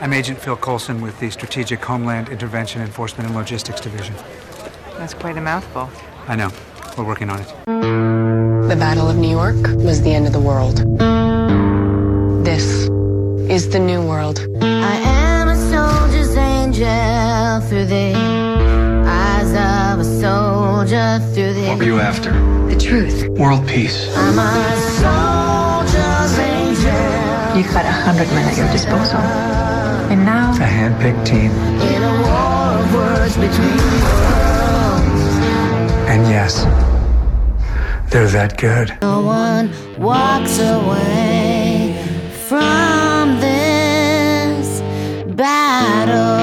I'm Agent Phil Coulson with the Strategic Homeland Intervention Enforcement and Logistics Division. That's quite a mouthful. I know. We're working on it. The Battle of New York was the end of the world. This is the new world. I am a soldier's angel through the eyes of a soldier through the. What were you after? The truth. World peace. I'm a soldier's angel You've got a hundred men at your disposal. And now, A hand-picked team. in a war of words between worlds. And yes, they're that good. No one walks away from this battle.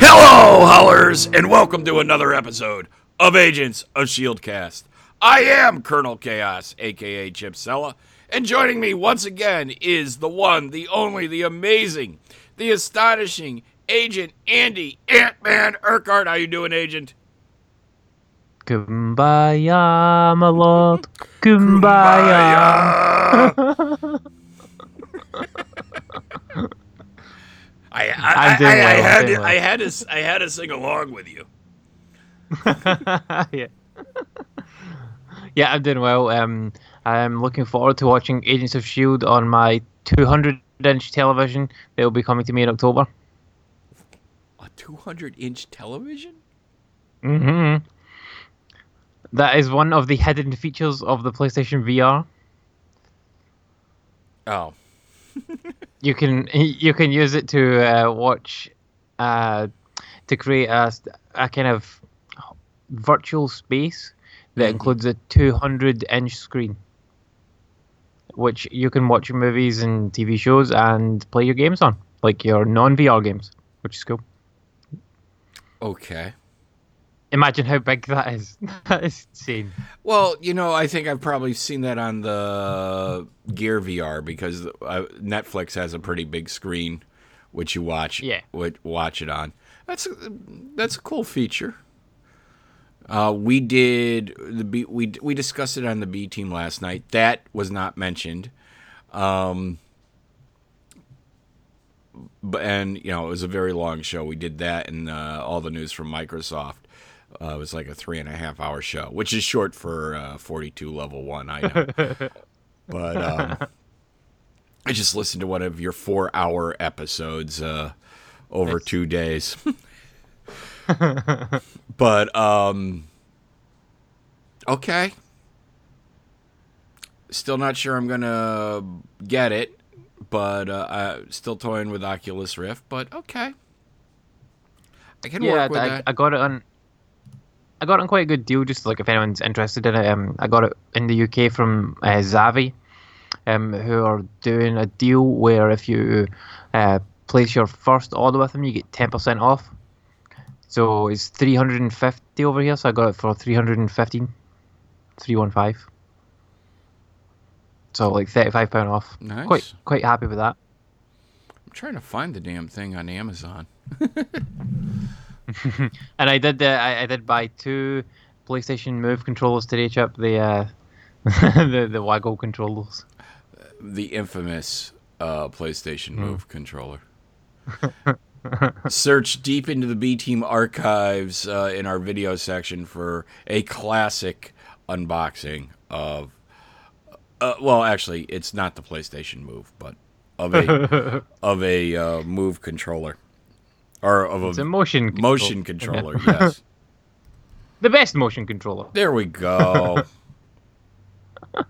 Hello, hollers, and welcome to another episode of Agents of Shieldcast. I am Colonel Chaos, aka Chip Sella, and joining me once again is the one, the only, the amazing, the astonishing Agent Andy Ant-Man Urquhart. How you doing, Agent? Kumbaya, my lord. Kumbaya. I, I, I, I, I well, I'm had to, well. I had to I had to sing along with you. yeah. Yeah, I'm doing well. Um, I'm looking forward to watching Agents of Shield on my 200 inch television that will be coming to me in October. A 200 inch television? hmm That is one of the hidden features of the PlayStation VR. Oh, You can you can use it to uh, watch, uh, to create a, a kind of virtual space that includes a 200 inch screen, which you can watch your movies and TV shows and play your games on, like your non VR games, which is cool. okay. Imagine how big that is. that is insane. Well, you know, I think I've probably seen that on the Gear VR because uh, Netflix has a pretty big screen, which you watch. Yeah. watch it on. That's a, that's a cool feature. Uh, we did the B, we we discussed it on the B team last night. That was not mentioned. Um, but and you know it was a very long show. We did that and uh, all the news from Microsoft. Uh, it was like a three and a half hour show, which is short for uh, 42 level one. I know, but um, I just listened to one of your four hour episodes uh, over two days. but um, okay, still not sure I'm gonna get it, but uh, I'm still toying with Oculus Rift. But okay, I can yeah, work with I, that. I got it on. I got it on quite a good deal. Just like if anyone's interested in it, um, I got it in the UK from uh, Zavvi, um, who are doing a deal where if you uh, place your first order with them, you get ten percent off. So it's three hundred and fifty over here. So I got it for three hundred and fifteen, three one five. So like thirty five pound off. Nice. Quite quite happy with that. I'm trying to find the damn thing on Amazon. And I did uh, I, I did buy two PlayStation Move controllers today, Chip. The uh, the the Waggle controllers. the infamous uh, PlayStation Move controller. Search deep into the B Team archives uh, in our video section for a classic unboxing of. Uh, well, actually, it's not the PlayStation Move, but of a of a uh, Move controller, or of It's a a motion control- motion controller. yes, the best motion controller. there we go.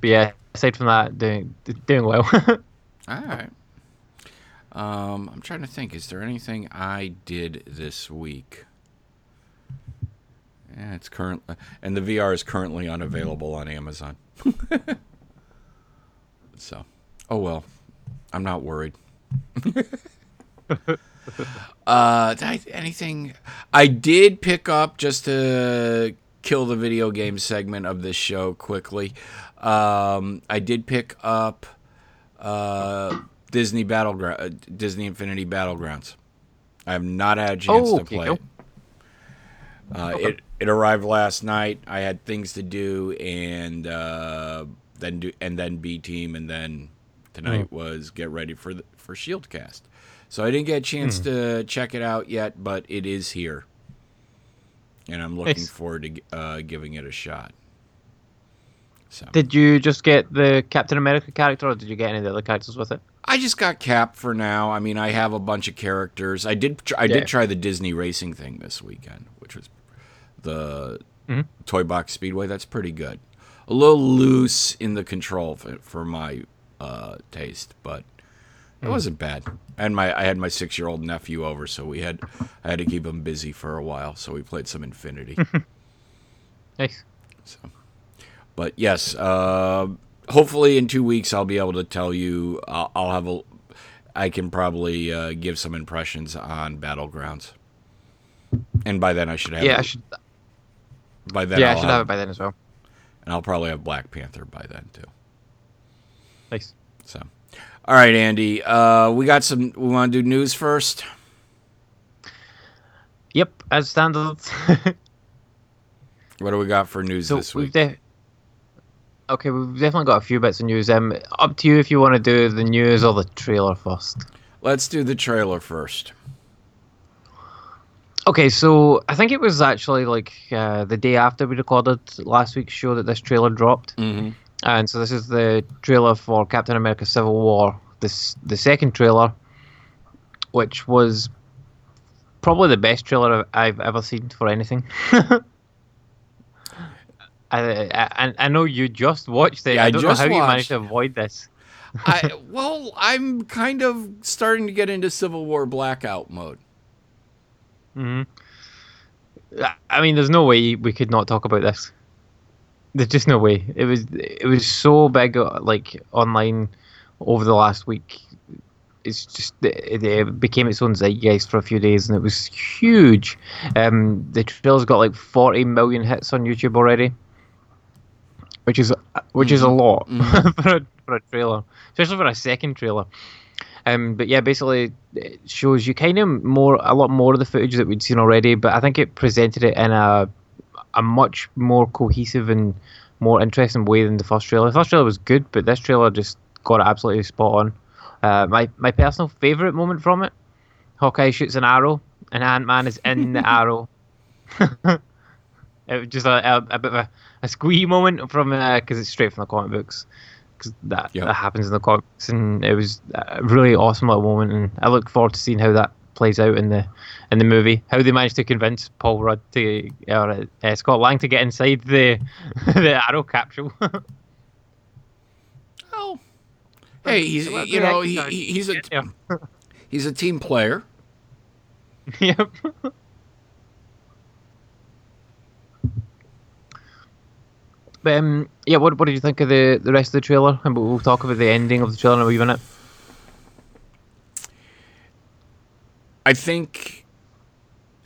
But yeah, aside from that, doing doing well. All right. Um, I'm trying to think. Is there anything I did this week? Yeah, it's current, and the VR is currently unavailable on Amazon. so, oh well, I'm not worried. uh, I, anything? I did pick up just to kill the video game segment of this show quickly. Um, I did pick up uh, Disney Battleground, uh, Disney Infinity Battlegrounds. I have not had a chance Oh, to play it. Uh, it it arrived last night. I had things to do, and uh, then do and then B team, and then tonight was get ready for the, for Shieldcast. So I didn't get a chance to check it out yet, but it is here, and I'm looking Nice. forward to uh, giving it a shot. So Did you just get the Captain America character, or did you get any of the other characters with it? I just got Cap for now. I mean, I have a bunch of characters. I did tr- I Yeah. did try the Disney racing thing this weekend, which was the Mm-hmm. Toy Box Speedway. That's pretty good. A little loose in the control for, for my uh, taste, but it Mm. wasn't bad. And my I had my six year old nephew over, so we had I had to keep him busy for a while. So we played some Infinity. Nice. So, but yes, uh, hopefully in two weeks I'll be able to tell you. I'll, I'll have a. I can probably uh, give some impressions on Battlegrounds, and by then I should have. Yeah, it- I should. By then, Yeah, I I'll should have it by then as well. and I'll probably have Black Panther by then too. Nice. So, all right, Andy, uh, we got some. We want to do news first. Yep, as standard. What do we got for news so this we've week? de- okay, we've definitely got a few bits of news. Um, up to you if you want to do the news or the trailer first. Let's do the trailer first. Okay, so I think it was actually like uh, the day after we recorded last week's show that this trailer dropped. Mhm. And so this is the trailer for Captain America: Civil War. This the second trailer, which was probably the best trailer I've ever seen for anything. I, I I know you just watched it. Yeah, I I don't just know how you managed to avoid this. I well, I'm kind of starting to get into Civil War blackout mode. I- I mean, there's no way we could not talk about this. There's just no way. It was it was so big, uh, like online over the last week. It's just it, it became its own zeitgeist for a few days, and it was huge. Um, the trailer's got like 40 million hits on YouTube already, which is which is a lot for a for a trailer, especially for a second trailer. Um, but yeah, basically, it shows you kind of more, a lot more of the footage that we'd seen already. But I think it presented it in a, a much more cohesive and more interesting way than the first trailer. The first trailer was good, but this trailer just got it absolutely spot on. Uh, my my personal favorite moment from it, Hawkeye shoots an arrow, and Ant Man is in the arrow. it was just a, a, a bit of a, a squee moment from because it's straight from the comic books because that, Yep. that happens in the comics, and it was a really awesome little moment, and I look forward to seeing how that plays out in the in the movie. How they managed to convince Paul Rudd to or uh, Scott Lang to get inside the the arrow capsule. Oh, hey, he's Well, you know he's he, he's a he's a team player. yep. But um, yeah, what what did you think of the, the rest of the trailer? And we'll we'll talk about the ending of the trailer in a wee minute. I think.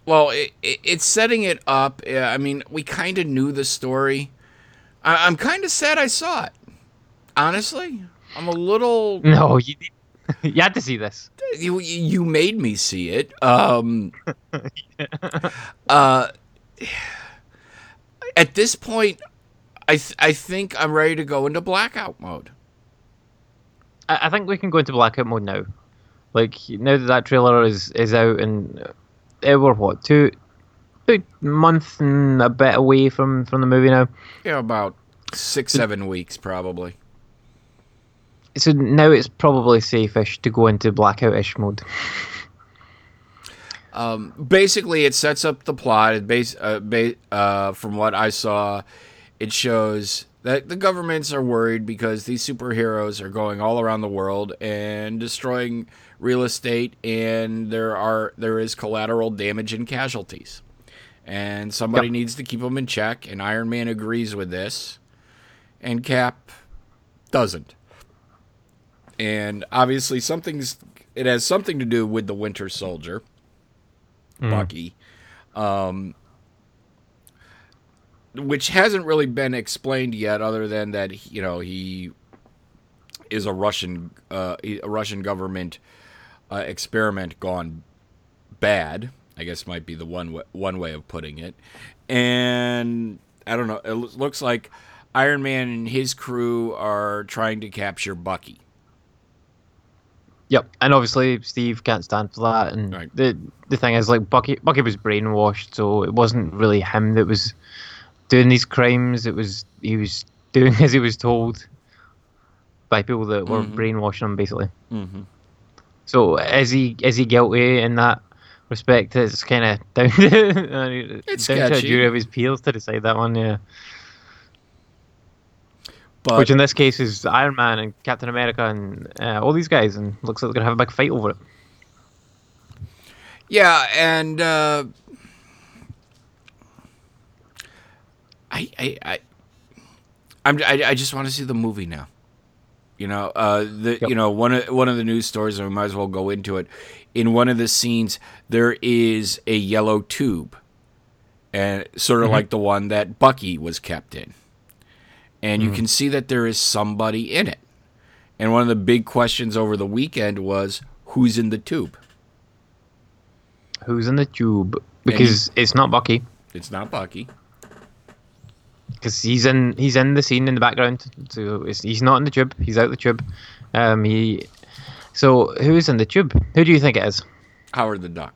Well, it, it, it's setting it up. Yeah, I mean, we kind of knew the story. I, I'm kind of sad I saw it. Honestly, I'm a little. No, you you had to see this. You you made me see it. Um. uh. At this point, I th- I think I'm ready to go into blackout mode. I, I think we can go into blackout mode now. Like now that that trailer is is out and uh, were what two, a month and a bit away from from the movie now. Yeah, about six seven weeks probably. So now it's probably safe-ish to go into blackout-ish mode. Um, basically, it sets up the plot. It base, uh, ba- uh, from what I saw, it shows that the governments are worried because these superheroes are going all around the world and destroying real estate, and there are there is collateral damage and casualties, and somebody Yep. needs to keep them in check. And Iron Man agrees with this, and Cap doesn't. And obviously, something's it has something to do with the Winter Soldier. Bucky, um, which hasn't really been explained yet, other than that you know he is a Russian uh, a Russian government uh, experiment gone bad. I guess might be the one w- one way of putting it, and I don't know. It loo- looks like Iron Man and his crew are trying to capture Bucky. Yep, and obviously Steve can't stand for that. And Right. the the thing is, like Bucky, Bucky was brainwashed, so it wasn't really him that was doing these crimes. It was he was doing as he was told by people that were brainwashing him, basically. Mm-hmm. So is he is he guilty in that respect? It's kind of down to It's down to a jury of his peers to decide that one. Yeah. But Which in this case is Iron Man and Captain America and uh, all these guys, and looks like they're gonna have a big fight over it. yeah, and uh, I, I, I, I'm, I, I just want to see the movie now. You know, uh, the Yep. you know one of one of the news stories, and we might as well go into it. In one of the scenes, there is a yellow tube, and sort of like the one that Bucky was kept in, and you can see that there is somebody in it. And one of the big questions over the weekend was who's in the tube. Who's in the tube? Because it's not Bucky. It's not Bucky. Because he's in he's in the scene in the background. So he's not in the tube. He's out the tube. Um, he. So who's in the tube? Who do you think it is? Howard the Duck.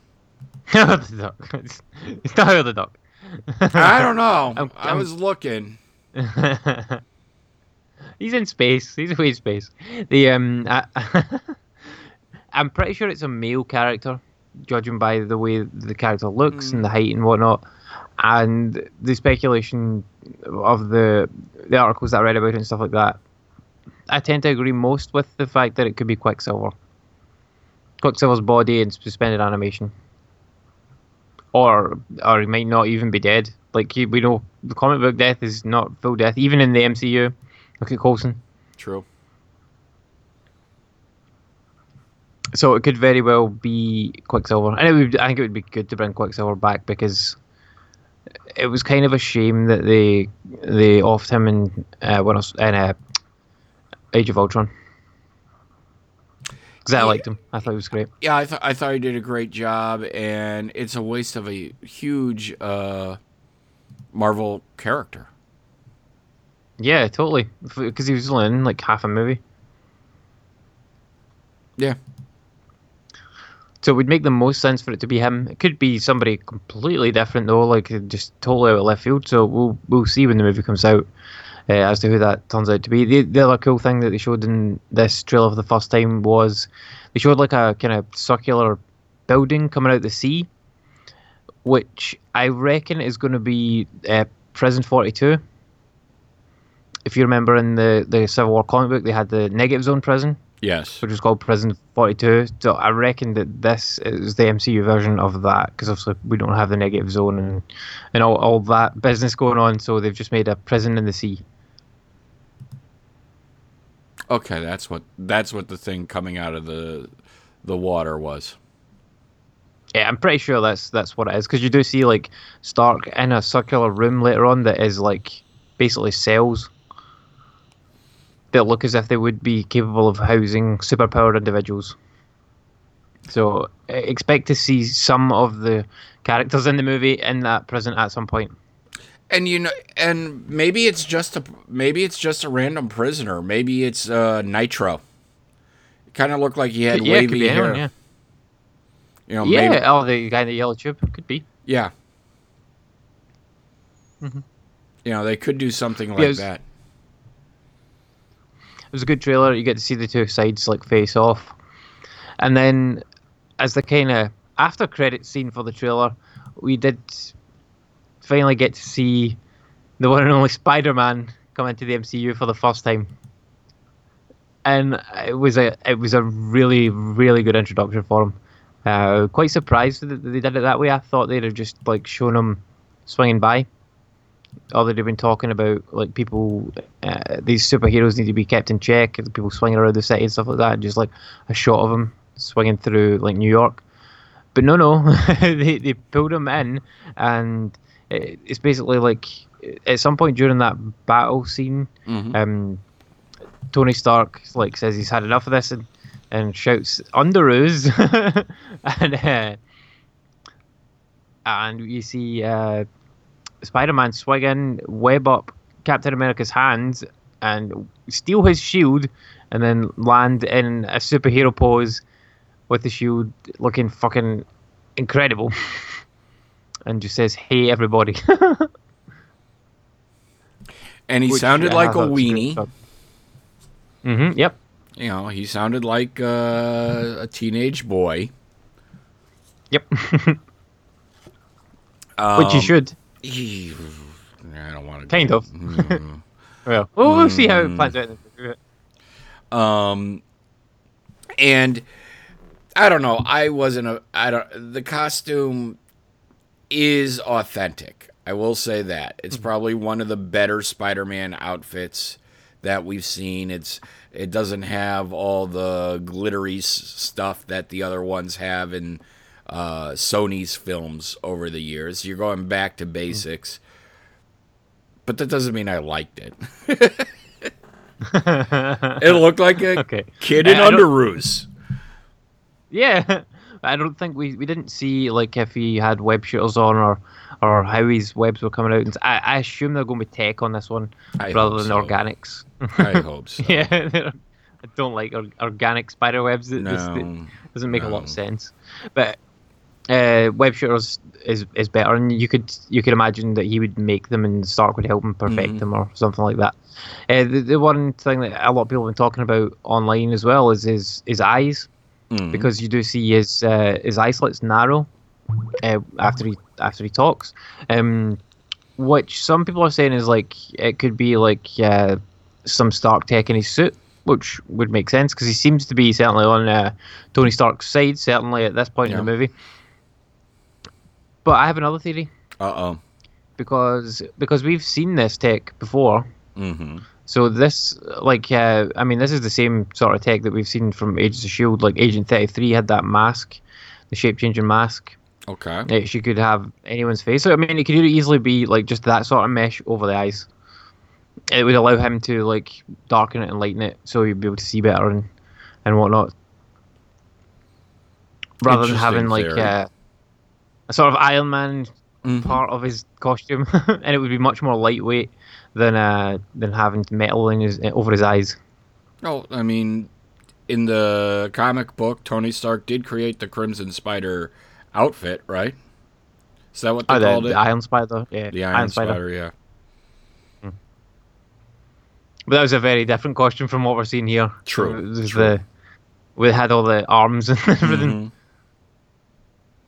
Howard the Duck. It's, it's not Howard the Duck. I don't know. I'm- I I'm- was looking. he's in space. He's away in space. The um, I, I'm pretty sure it's a male character, judging by the way the character looks and the height and whatnot. And the speculation of the the articles that I read about it and stuff like that, I tend to agree most with the fact that it could be Quicksilver. Quicksilver's body in suspended animation, or or he might not even be dead. Like he, we know, the comic book death is not full death, even in the MCU. Look at Coulson. True. So it could very well be Quicksilver, and it would. I think it would be good to bring Quicksilver back because it was kind of a shame that they they offed him in uh, when I was in uh, Age of Ultron. Because I liked him. I thought he was great. Yeah, I thought I thought he did a great job, and it's a waste of a huge uh, Marvel character. Yeah, totally. Because he was only in like half a movie. Yeah. So it would make the most sense for it to be him. It could be somebody completely different though, like just totally out of left field. So we'll we'll see when the movie comes out uh, as to who that turns out to be. The, the other cool thing that they showed in this trailer for the first time was they showed like a kind of circular building coming out the sea, which I reckon is going to be uh, Prison Forty Two. If you remember in the the Civil War comic book, they had the Negative Zone prison Yes. which is called Prison 42. So I reckon that this is the MCU version of that because obviously we don't have the negative zone and and all, all that business going on. So they've just made a prison in the sea. Okay, that's what that's what the thing coming out of the the water was. Yeah, I'm pretty sure that's that's what it is because you do see like Stark in a circular room later on that is like basically cells that look as if they would be capable of housing superpowered individuals. So expect to see some of the characters in the movie in that prison at some point. And you know, and maybe it's just a maybe it's just a random prisoner. Maybe it's uh, Nitro. It kind of looked like he had yeah, wavy be hair. anyone, yeah. You know, Yeah, maybe, oh, the guy in the yellow tube could be. yeah. Mm-hmm. You know, they could do something like it was- that. It was a good trailer. You get to see the two sides like face off, and then as the kind of after credit scene for the trailer, we did finally get to see the one and only Spider-Man come into the MCU for the first time, and it was a it was a really really good introduction for him. Uh, quite surprised that they did it that way. I thought they'd have just like shown him swinging by. Have been talking about like people, uh, these superheroes need to be kept in check. People swinging around the city and stuff like that. And just like a shot of them swinging through like New York. But no, no, they they pulled him in, and it, it's basically like at some point during that battle scene, Mhm. um, Tony Stark like says he's had enough of this and, and shouts Underoos, and uh, and you see uh, Spider-Man swing in, web up Captain America's hands, and steal his shield, and then land in a superhero pose with the shield, looking fucking incredible, and just says, "Hey, everybody." And he Which, sounded like a weenie. Mhm. Yep. You know, he sounded like uh, a teenage boy. Yep. Um, Which you should. I don't want to. Kind of. Mm. Well, we'll, we'll see how it plans out. the movie. um, and I don't know. I wasn't a. I don't. The costume is authentic. I will say that it's probably one of the better Spider-Man outfits that we've seen. It's it doesn't have all the glittery s- stuff that the other ones have in uh, Sony's films over the years. You're going back to basics, but that doesn't mean I liked it. it looked like a Okay. kid in I- I underoos. Yeah, I don't think we, we didn't see like if he had web shooters on or or how his webs were coming out. And I, I assume they're going to be tech on this one I rather than so. organics. I hope so. yeah, I don't like or, organic spider webs. It just it No, doesn't make a lot of sense. But uh, web shooters is is better, and you could you could imagine that he would make them and Stark would help him perfect Mm-hmm. them or something like that. Uh, the, the one thing that a lot of people have been talking about online as well is his his eyes Mhm. because you do see his uh, his eye slits narrow uh, after he after he talks, um, which some people are saying is like it could be like uh, some Stark tech in his suit, which would make sense because he seems to be certainly on uh, Tony Stark's side, certainly at this point Yeah. in the movie. But I have another theory Uh oh. because because we've seen this tech before. Mm-hmm. So this, like, uh, I mean, this is the same sort of tech that we've seen from Agents of Shield. Like Agent Thirty Three had that mask, the shape changing mask. Okay. She could have anyone's face. So I mean, it could easily be like just that sort of mesh over the eyes. It would allow him to like darken it and lighten it, so you'd be able to see better and and whatnot. Rather than having Interesting like uh, a sort of Iron Man Mhm. part of his costume, and it would be much more lightweight than uh than having metal in his over his eyes. Oh, I mean, in the comic book, Tony Stark did create the Crimson Spider outfit, right? Is that what they Oh, called the it? The Iron Spider, yeah, the Iron, Spider. yeah. But that was a very different costume from what we're seeing here. True, It was true. the we had all the arms and everything. Mhm.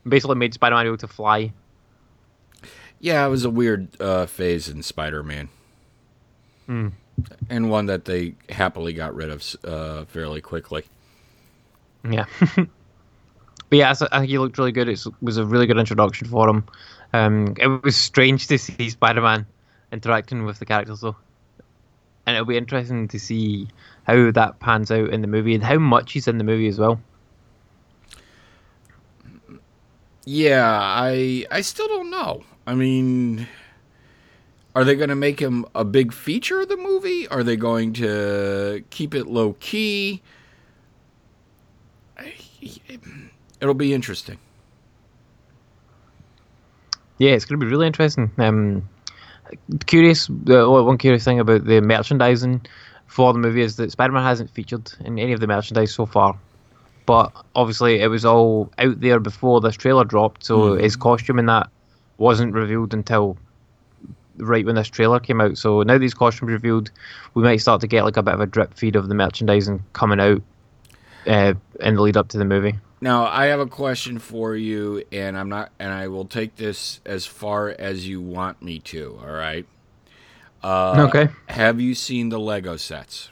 Basically, made Spider-Man able to fly. Yeah, it was a weird uh, phase in Spider-Man, Hmm. and one that they happily got rid of uh, fairly quickly. Yeah. but yeah, I think he looked really good. It was a really good introduction for him. Um, it was strange to see Spider-Man interacting with the characters though, and it'll be interesting to see how that pans out in the movie and how much he's in the movie as well. Yeah, I I still don't know. I mean, are they going to make him a big feature of the movie? Are they going to keep it low key? It'll be interesting. Yeah, it's going to be really interesting. Um, curious. Uh, one curious thing about the merchandising for the movie is that Spider-Man hasn't featured in any of the merchandise so far. But obviously, it was all out there before this trailer dropped, so his costume in that wasn't revealed until right when this trailer came out. So now these costumes revealed, we might start to get like a bit of a drip feed of the merchandising coming out uh, in the lead up to the movie. Now, I have a question for you, and I'm not, and I will take this as far as you want me to. All right. Uh, okay. Have you seen the Lego sets?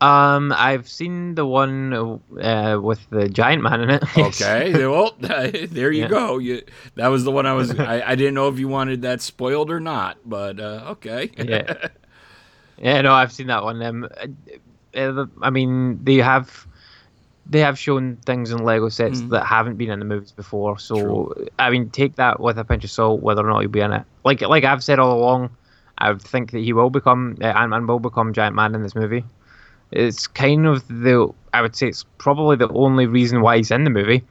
Um, I've seen the one uh, with the giant man in it. Okay. well, there you Yeah. go. You, that was the one I was. I, I didn't know if you wanted that spoiled or not, but uh, okay. yeah. Yeah, no, I've seen that one. Um, uh, uh, I mean, they have they have shown things in Lego sets that haven't been in the movies before. So, True. I mean, take that with a pinch of salt, whether or not he'll be in it. Like like I've said all along, I think that he will become uh, Ant Man will become Giant Man in this movie. It's kind of the I would say it's probably the only reason why he's in the movie,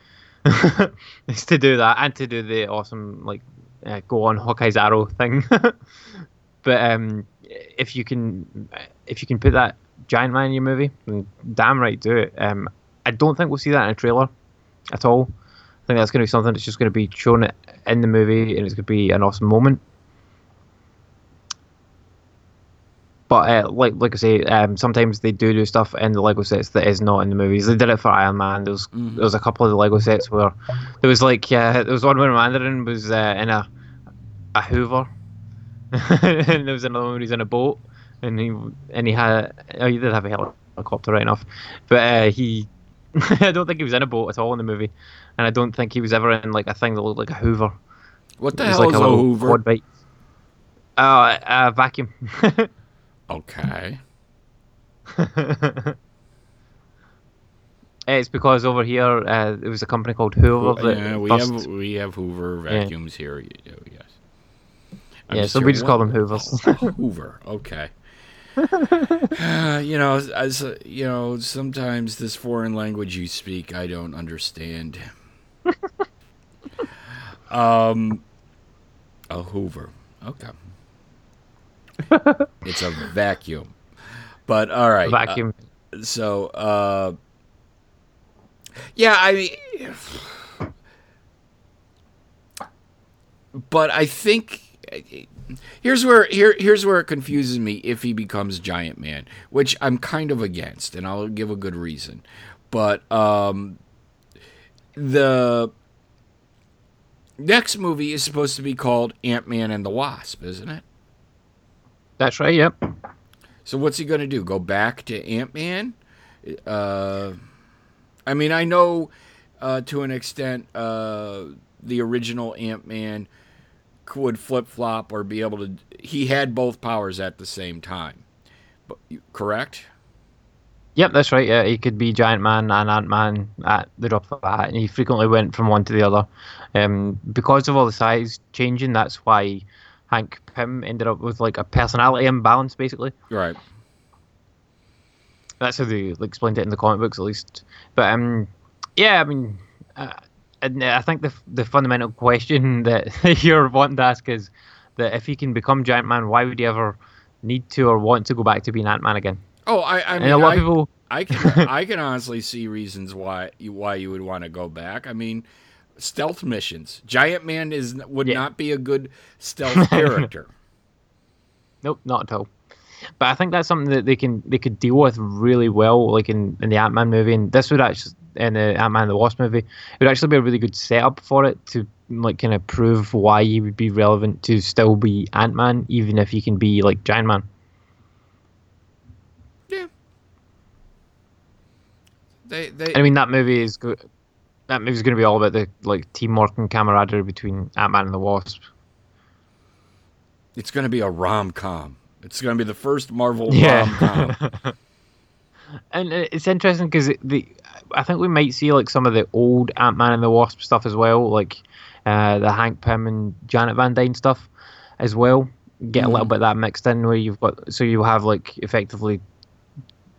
is to do that and to do the awesome like uh, go on Hawkeye's arrow thing. but um, if you can, if you can put that giant man in your movie, damn right do it. Um, I don't think we'll see that in a trailer at all. I think that's going to be something that's just going to be shown in the movie, and it's going to be an awesome moment. But uh, like like I say, um, sometimes they do do stuff in the Lego sets that is not in the movies. They did it for Iron Man. There was there was a couple of the Lego sets where there was like uh, there was one where Mandarin was uh, in a a Hoover, and there was another one where he's in a boat, and he and he had oh he did have a helicopter right enough, but uh, he I don't think he was in a boat at all in the movie, and I don't think he was ever in like a thing that looked like a Hoover. What the hell like is a little Hoover? quad bike. Uh, a vacuum. Okay. It's because over here uh, there was a company called Hoover. That yeah, we have we have Hoover vacuums here. y- y- Yes. I'm yeah, so here, we just what- call them Hoovers. Hoover. Okay. Uh, you know, as uh, you know, sometimes this foreign language you speak, I don't understand. um, a Hoover. Okay. it's a vacuum. But all right. uh, vacuum. so uh yeah i mean but i think here's where here here's where it confuses me if he becomes giant man which i'm kind of against and i'll give a good reason but um the next movie is supposed to be called ant-man and the wasp isn't it That's right. Yep. so what's he going to do? Go back to Ant Man? Uh, I mean, I know uh, to an extent uh, the original Ant Man would flip flop or be able to. He had both powers at the same time. But, correct? Yep, that's right. Yeah, he could be Giant Man and Ant Man at the drop of a hat, and he frequently went from one to the other. Um, because of all the size changing, that's why Hank Pym ended up with like a personality imbalance, basically. Right. That's how they like, explained it in the comic books, at least. But um, yeah, I mean, uh, and I think the the fundamental question that you're wanting to ask is that if he can become Giant Man, why would he ever need to or want to go back to being Ant Man again? Oh, I, I mean, a lot I, of people, I can I can honestly see reasons why you why you would want to go back. I mean, stealth missions. Giant Man is would Yeah. not be a good stealth character. Nope, not at all. But I think that's something that they can they could deal with really well, like in, in the Ant Man movie, and this would actually in the Ant Man and the Wasp movie, it would actually be a really good setup for it to like kind of prove why he would be relevant to still be Ant Man, even if he can be like Giant Man. Yeah. They they I mean, that movie is go- that movie's going to be all about the like teamwork and camaraderie between Ant Man and the Wasp. it's going to be a rom com. It's going to be the first Marvel Yeah. rom com. And it's interesting because the I think we might see like some of the old Ant Man and the Wasp stuff as well, like uh, the Hank Pym and Janet Van Dyne stuff as well. Get a little bit of that mixed in where you've got so you have like effectively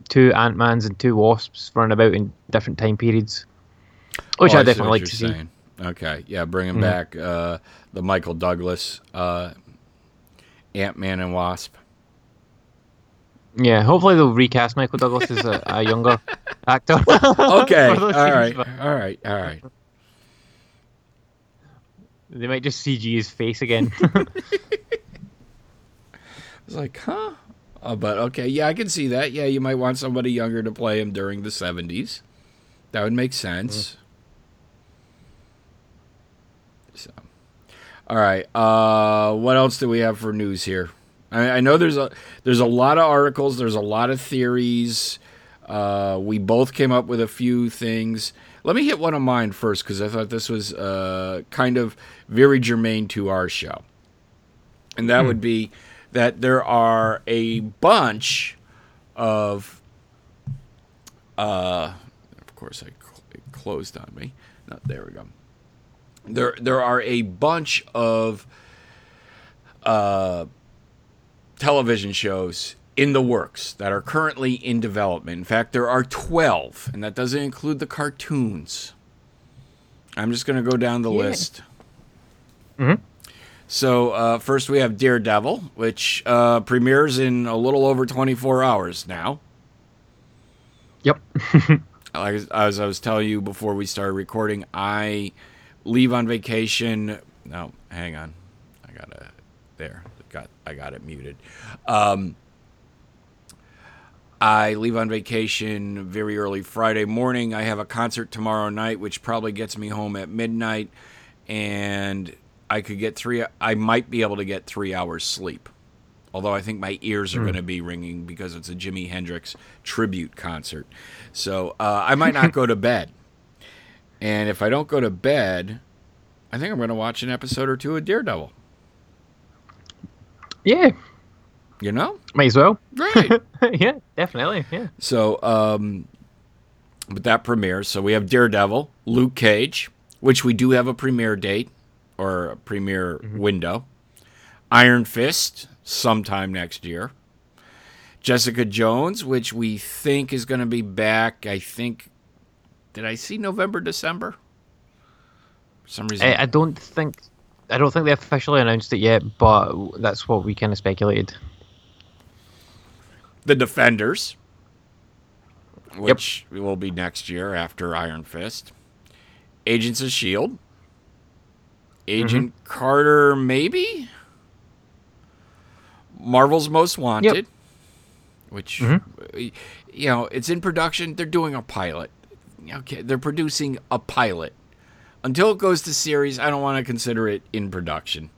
two Ant Mans and two Wasps running about in different time periods, which Oh, I see definitely like to you're see. saying. Okay, yeah, bringing Mhm. back uh, the Michael Douglas uh, Ant Man and Wasp. Yeah, hopefully they'll recast Michael Douglas as a, a younger actor. Okay, all right, all right, all right. They might just CG his face again. It's like, huh? Uh, but okay, yeah, I can see that. Yeah, you might want somebody younger to play him during the '70s. That would make sense. So, all right. Uh, what else do we have for news here? I, I know there's a there's a lot of articles. There's a lot of theories. Uh, we both came up with a few things. Let me hit one of mine first because I thought this was uh, kind of very germane to our show, and that would be that there are a bunch of. Uh, of course, I cl- it closed on me. No, there we go. There, there are a bunch of uh, television shows in the works that are currently in development. In fact, there are 12, and that doesn't include the cartoons. I'm just going to go down the Yeah. list. Mhm. So uh, first we have Daredevil, which uh, premieres in a little over 24 hours now. Yep. Like as I was telling you before we started recording, I leave on vacation. No, hang on, I gotta there. Got I got it muted. Um, I leave on vacation very early Friday morning. I have a concert tomorrow night, which probably gets me home at midnight, and I could get three. I might be able to get three hours sleep. Although I think my ears are going to be ringing because it's a Jimi Hendrix tribute concert. So uh, I might not go to bed. And if I don't go to bed, I think I'm going to watch an episode or two of Daredevil. Yeah. You know? May as well. Right. yeah, definitely. Yeah. So, um, but that premieres. So we have Daredevil, Luke Cage, which we do have a premiere date or a premiere window. Iron Fist, sometime next year. Jessica Jones, which we think is going to be back. I think. Did I see November, December? For some reason. I, I don't think I don't think they officially announced it yet, but that's what we kind of speculated. the Defenders, which will be next year after Iron Fist. Agents of Shield. Agent mm-hmm. Carter, maybe. Marvel's Most Wanted, which mm-hmm. you know it's in production. They're doing a pilot. Okay, they're producing a pilot. Until it goes to series, I don't want to consider it in production.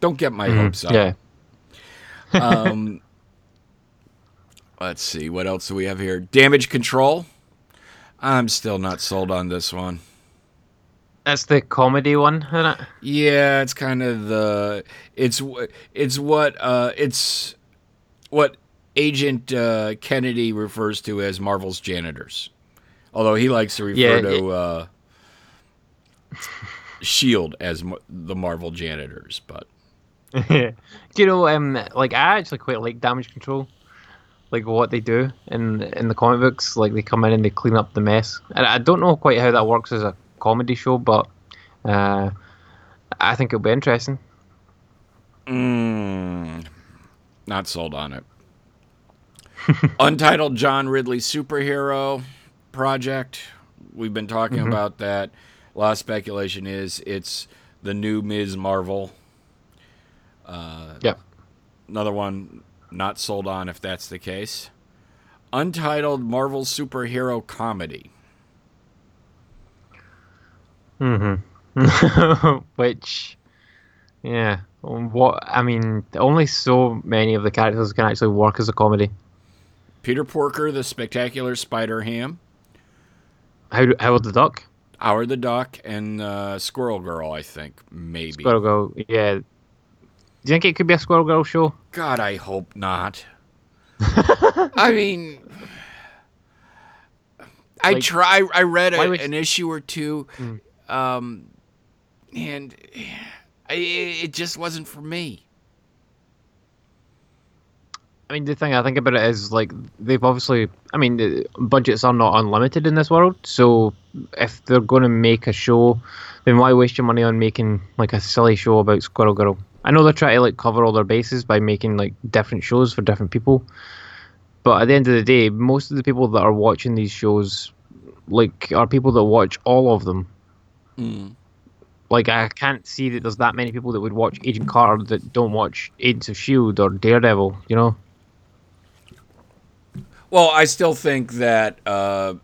Don't get my hopes up. Yeah. Um, let's see. What else do we have here? Damage Control. I'm still not sold on this one. That's the comedy one, isn't it? Yeah, it's kind of the it's it's what uh it's what Agent uh, Kennedy refers to as Marvel's janitors. Although he likes to refer Yeah, to uh, Shield as m- the Marvel janitors, but Do you know, um, like I actually quite like Damage Control, like what they do in in the comic books. Like they come in and they clean up the mess. And I don't know quite how that works as a comedy show, but uh, I think it'll be interesting. Mm, not sold on it. Untitled John Ridley superhero project. We've been talking about that. A lot of speculation is it's the new Ms. Marvel. Yeah. Another one not sold on if that's the case. Untitled Marvel superhero comedy. Mm-hmm. Which, yeah, what I mean, only so many of the characters can actually work as a comedy. Peter Porker, the Spectacular Spider Ham. How How Howard the Duck, Howard the Duck, and uh, Squirrel Girl, I think. Maybe. Squirrel Girl. Yeah. Do you think it could be a Squirrel Girl show? God, I hope not. I mean, I Like, try. I read a, would- an issue or two, um, and I, it just wasn't for me. I mean, the thing I think about it is like they've obviously. I mean, the budgets are not unlimited in this world. So if they're going to make a show, then why waste your money on making like a silly show about Squirrel Girl? I know they're trying to like cover all their bases by making like different shows for different people. But at the end of the day, most of the people that are watching these shows, like, are people that watch all of them. Mm. Like, I can't see that there's that many people that would watch Agent Carter that don't watch Agents of Shield or Daredevil. You know? Well, I still think that uh,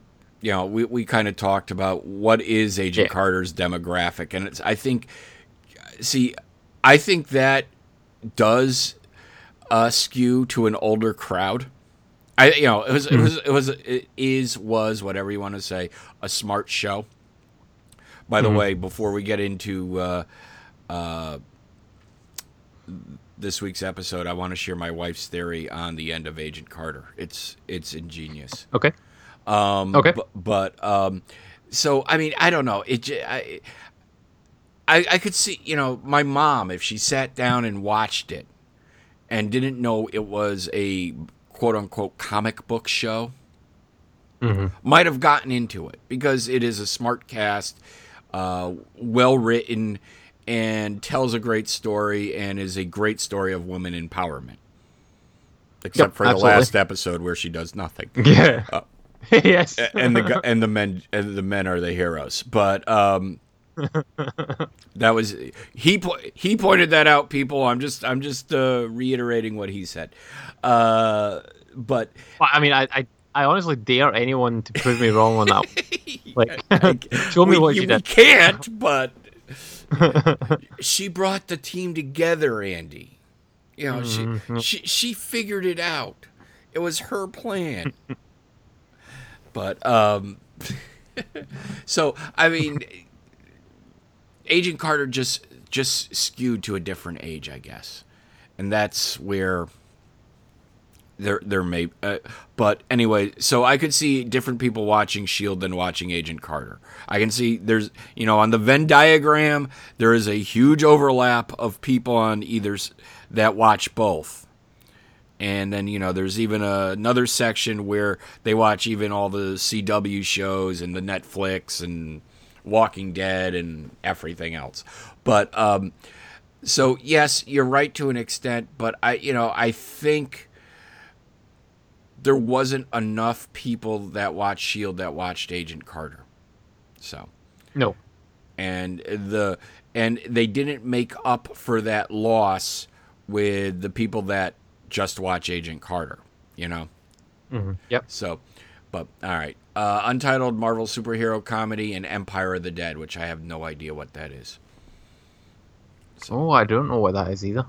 you know we, we kind of talked about what is Agent Yeah. Carter's demographic, and it's I think see I think that does uh, skew to an older crowd. I you know it was it was it was it is was whatever you want to say a smart show. By the way, before we get into uh, uh, this week's episode, I want to share my wife's theory on the end of Agent Carter. It's it's ingenious. Okay. Um, Okay. But, but um, so I mean, I don't know. It. I I could see, you know, my mom if she sat down and watched it and didn't know it was a quote unquote comic book show, might have gotten into it because it is a smart cast. uh, well written, and tells a great story and is a great story of women empowerment. Except Yep, for the last episode where she does nothing. Yeah. Uh, yes. and the and the men and the men are the heroes. But um, that was he po- he pointed that out. People, I'm just I'm just uh, reiterating what he said. Uh, but Well, I mean, I, I, I honestly dare anyone to prove me wrong on that. Like, show me we, what you, we did. can't. But she brought the team together, Andy. You know, Mm-hmm. she she she figured it out. It was her plan. but um, so I mean, Agent Carter just just skewed to a different age, I guess, and that's where there there may uh, but anyway so i could see different people watching shield than watching agent carter. I can see there's you know on the venn diagram there is a huge overlap of people on either that watch both. And then you know there's even a, another section where they watch even all the cw shows and the netflix and walking dead and everything else. But um so yes you're right to an extent but i you know i think there wasn't enough people that watched Shield that watched Agent Carter. So, No. and the and they didn't make up for that loss with the people that just watch Agent Carter, you know. Yep. So, but all right, uh, untitled Marvel superhero comedy and Empire of the Dead, which I have no idea what that is. Oh, I don't know what that is either.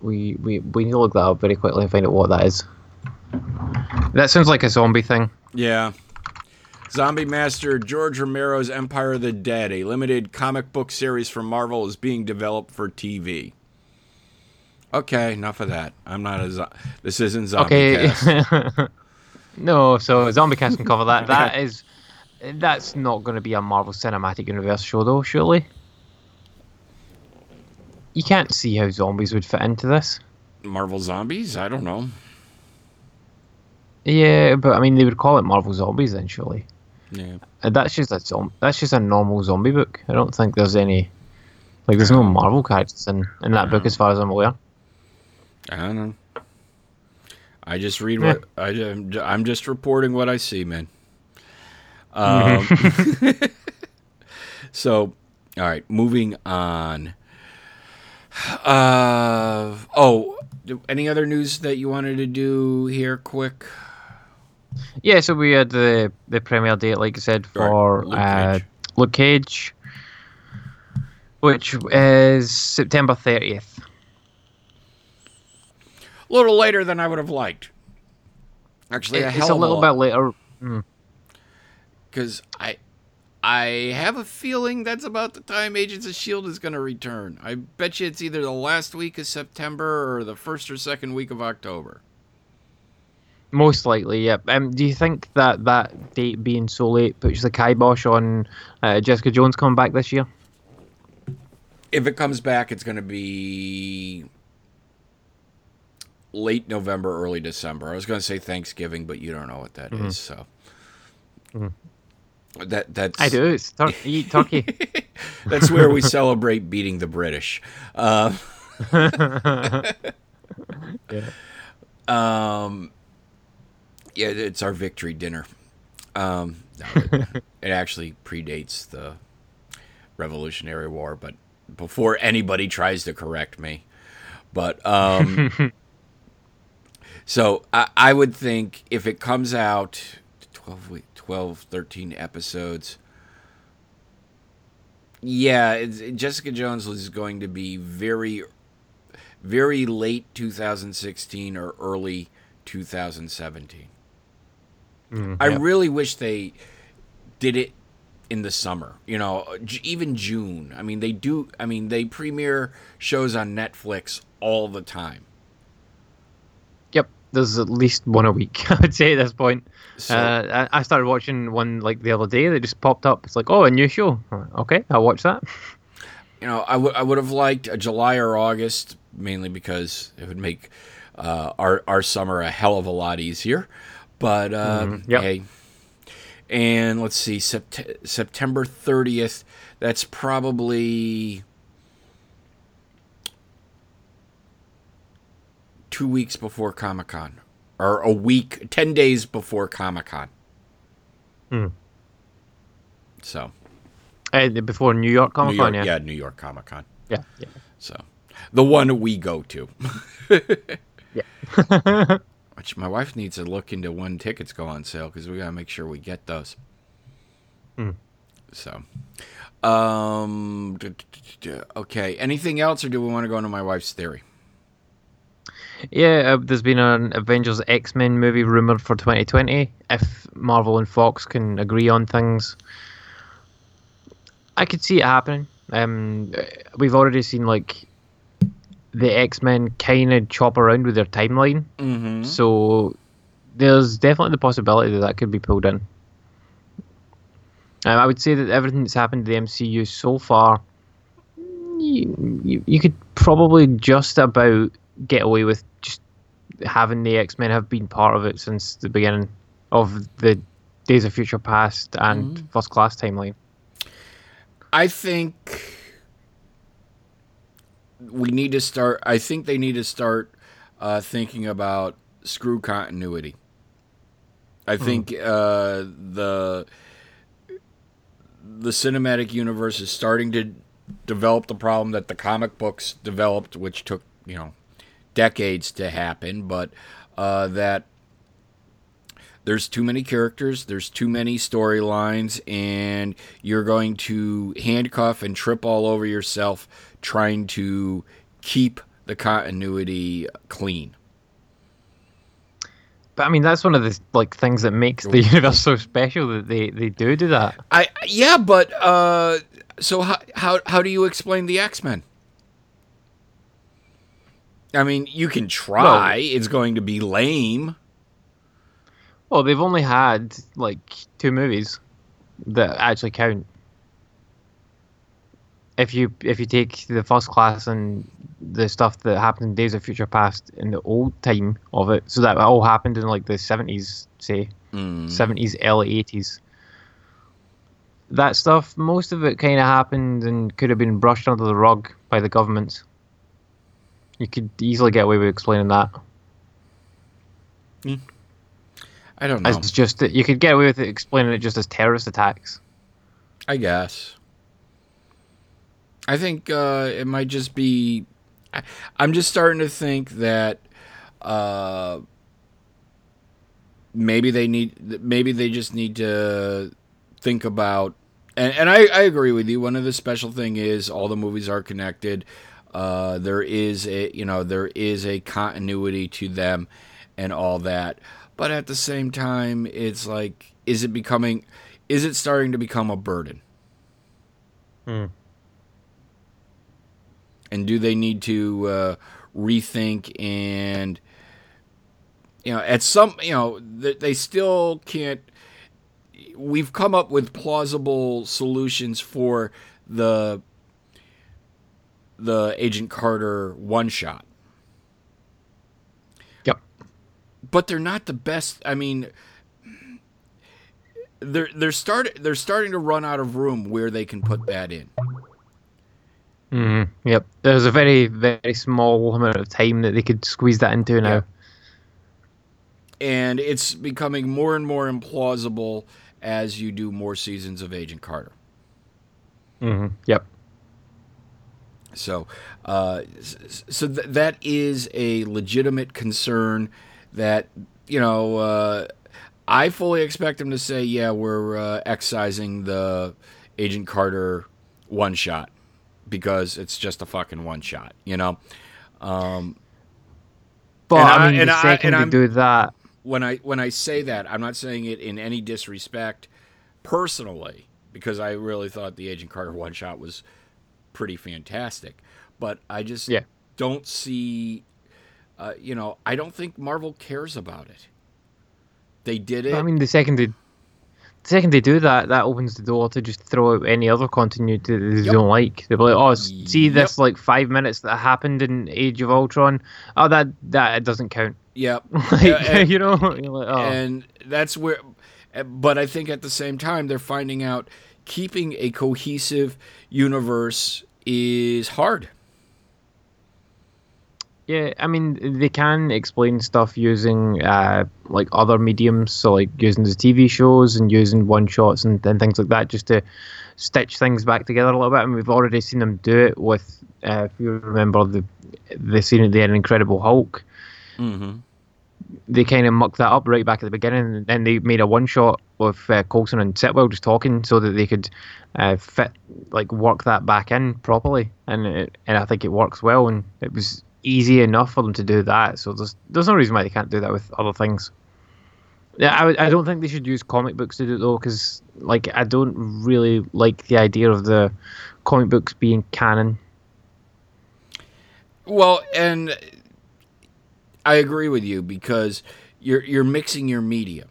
We we we need to look that up very quickly and find out what that is. That sounds like a zombie thing. Yeah. Zombie Master George Romero's Empire of the Dead, a limited comic book series from Marvel, is being developed for TV. Okay, enough of that. I'm not a. Zo- this isn't zombie Okay. cast. no, so zombie cast can cover that. That is, that's not going to be a Marvel Cinematic Universe show though, surely. You can't see how zombies would fit into this. Marvel zombies? I don't know. Yeah, but I mean, they would call it Marvel Zombies then, surely. Yeah. Uh, That's just a zom- That's just a normal zombie book. I don't think there's any, like, there's no Marvel characters in in that book as far as I'm aware. I don't know. I just read what I, I'm I'm just reporting what I see, man. Um, so, all right, moving on. Uh oh, any other news that you wanted to do here, quick? Yeah, so we had the the premiere date, like I said, for Luke uh, Cage. Luke Cage, which is September 30th. A little later than I would have liked. Actually, a it's a little a bit later. because I I have a feeling that's about the time Agents of Shield is going to return. I bet you it's either the last week of September or the first or second week of October. Most likely, yep. Um, do you think that that date being so late puts the kibosh on uh, Jessica Jones coming back this year? If it comes back, it's going to be late November, early December. I was going to say Thanksgiving, but you don't know what that is, so that that's I do. It's tur- you eat turkey. That's where we celebrate beating the British. Uh, Um, yeah, it's our victory dinner. Um, no, it, it actually predates the Revolutionary War, but before anybody tries to correct me. But um, so I, I would think if it comes out 12, 12 13 episodes, yeah, it's, Jessica Jones is going to be very, very late 2016 or early 2017. I really wish they did it in the summer. You know, even June. I mean, they do. I mean, they premiere shows on Netflix all the time. Yep, there's at least one a week. I would say at this point. So- uh, I I started watching one like the other day that just popped up. It's like, oh, a new show. Okay, I'll watch that. you know, I would I would have liked a July or August mainly because it would make uh, our our summer a hell of a lot easier. But um, yep. hey, and let's see, Sept- September 30th. That's probably two weeks before Comic Con, or a week, ten days before Comic Con. Hmm. So Uh, before New York Comic Con, yeah. yeah, New York Comic Con. Yeah. yeah. So the one we go to. Yeah. Which my wife needs to look into when tickets go on sale because we gotta make sure we get those. Hmm. So, um, d- d- d- d- okay. Anything else, or do we want to go into my wife's theory? Yeah, uh, there's been an Avengers X Men movie rumored for 2020. If Marvel and Fox can agree on things, I could see it happening. Um, we've already seen like the X Men kind of chop around with their timeline, Mm-hmm. so there's definitely the possibility that that could be pulled in. Um, I would say that everything that's happened to the MCU so far, you, you, you could probably just about get away with just having the X Men have been part of it since the beginning of the Days of Future Past and First Class timeline. I think we need to start. I think they need to start uh, thinking about screw continuity. I think uh, the the cinematic universe is starting to develop the problem that the comic books developed, which took you know decades to happen, but uh, that there's too many characters, there's too many storylines, and you're going to handcuff and trip all over yourself trying to keep the continuity clean. But I mean, that's one of the like things that makes the universe so special that they, they do do that. I yeah, but uh, so how how how do you explain the X Men? I mean, you can try. it's going to be lame. Well, they've only had like two movies that actually count. If you if you take the first class and the stuff that happened in Days of Future Past in the old time of it, so that all happened in like the seventies, say hmm. seventies, early eighties. That stuff, most of it kind of happened and could have been brushed under the rug by the government. You could easily get away with explaining that. Hmm. I don't know. It's just that you could get away with it explaining it just as terrorist attacks. I guess. I think uh, it might just be. I, I'm just starting to think that uh, maybe they need. Maybe they just need to think about. And, and I, I agree with you. One of the special thing is all the movies are connected. Uh, there is a you know there is a continuity to them, and all that. But at the same time, it's like, is it becoming? Is it starting to become a burden? And do they need to uh, rethink and you know at some you know th- they still can't we've come up with plausible solutions for the the agent carter one shot Yep. but they're not the best i mean they're they're start they're starting to run out of room where they can put that in hmm Yep. There's a very, very small amount of time that they could squeeze that into now. and it's becoming more and more implausible as you do more seasons of Agent Carter. hmm Yep. So, uh, so th- that is a legitimate concern that you know. Uh, I fully expect them to say, "Yeah, we're uh, excising the Agent Carter one shot because it's just a fucking one shot," you know. Um, But And I I- mean, and I- and they I'm- do that, when I when I say that, I'm not saying it in any disrespect personally because I really thought the Agent Carter one shot was pretty fantastic, but I just Yeah. don't see uh, you know, I don't think Marvel cares about it. They did it. I mean, the second they, the second they do that, that opens the door to just throw out any other continuity that they Yep. don't like. They'll be like, "Oh, see Yep. this like five minutes that happened in Age of Ultron? Oh, that that it doesn't count." yep. like, Yeah, and- you know, like, oh. and that's where Uh, But I think at the same time, they're finding out keeping a cohesive universe is hard. Yeah, I mean they can explain stuff using uh, like other mediums, so like using the TV shows and using one shots and, and things like that, just to stitch things back together a little bit. And we've already seen them do it with, uh, if you remember the the scene at the end, of Incredible Hulk. Mm-hmm. They kind of mucked that up right back at the beginning, and then they made a one shot with uh, Coulson and Sitwell just talking, so that they could uh, fit like work that back in properly, and it, and I think it works well, and it was easy enough for them to do that. So there's there's no reason why they can't do that with other things. Yeah, I, I don't think they should use comic books to do it though, because like I don't really like the idea of the comic books being canon. Well, and I agree with you because you're you're mixing your media.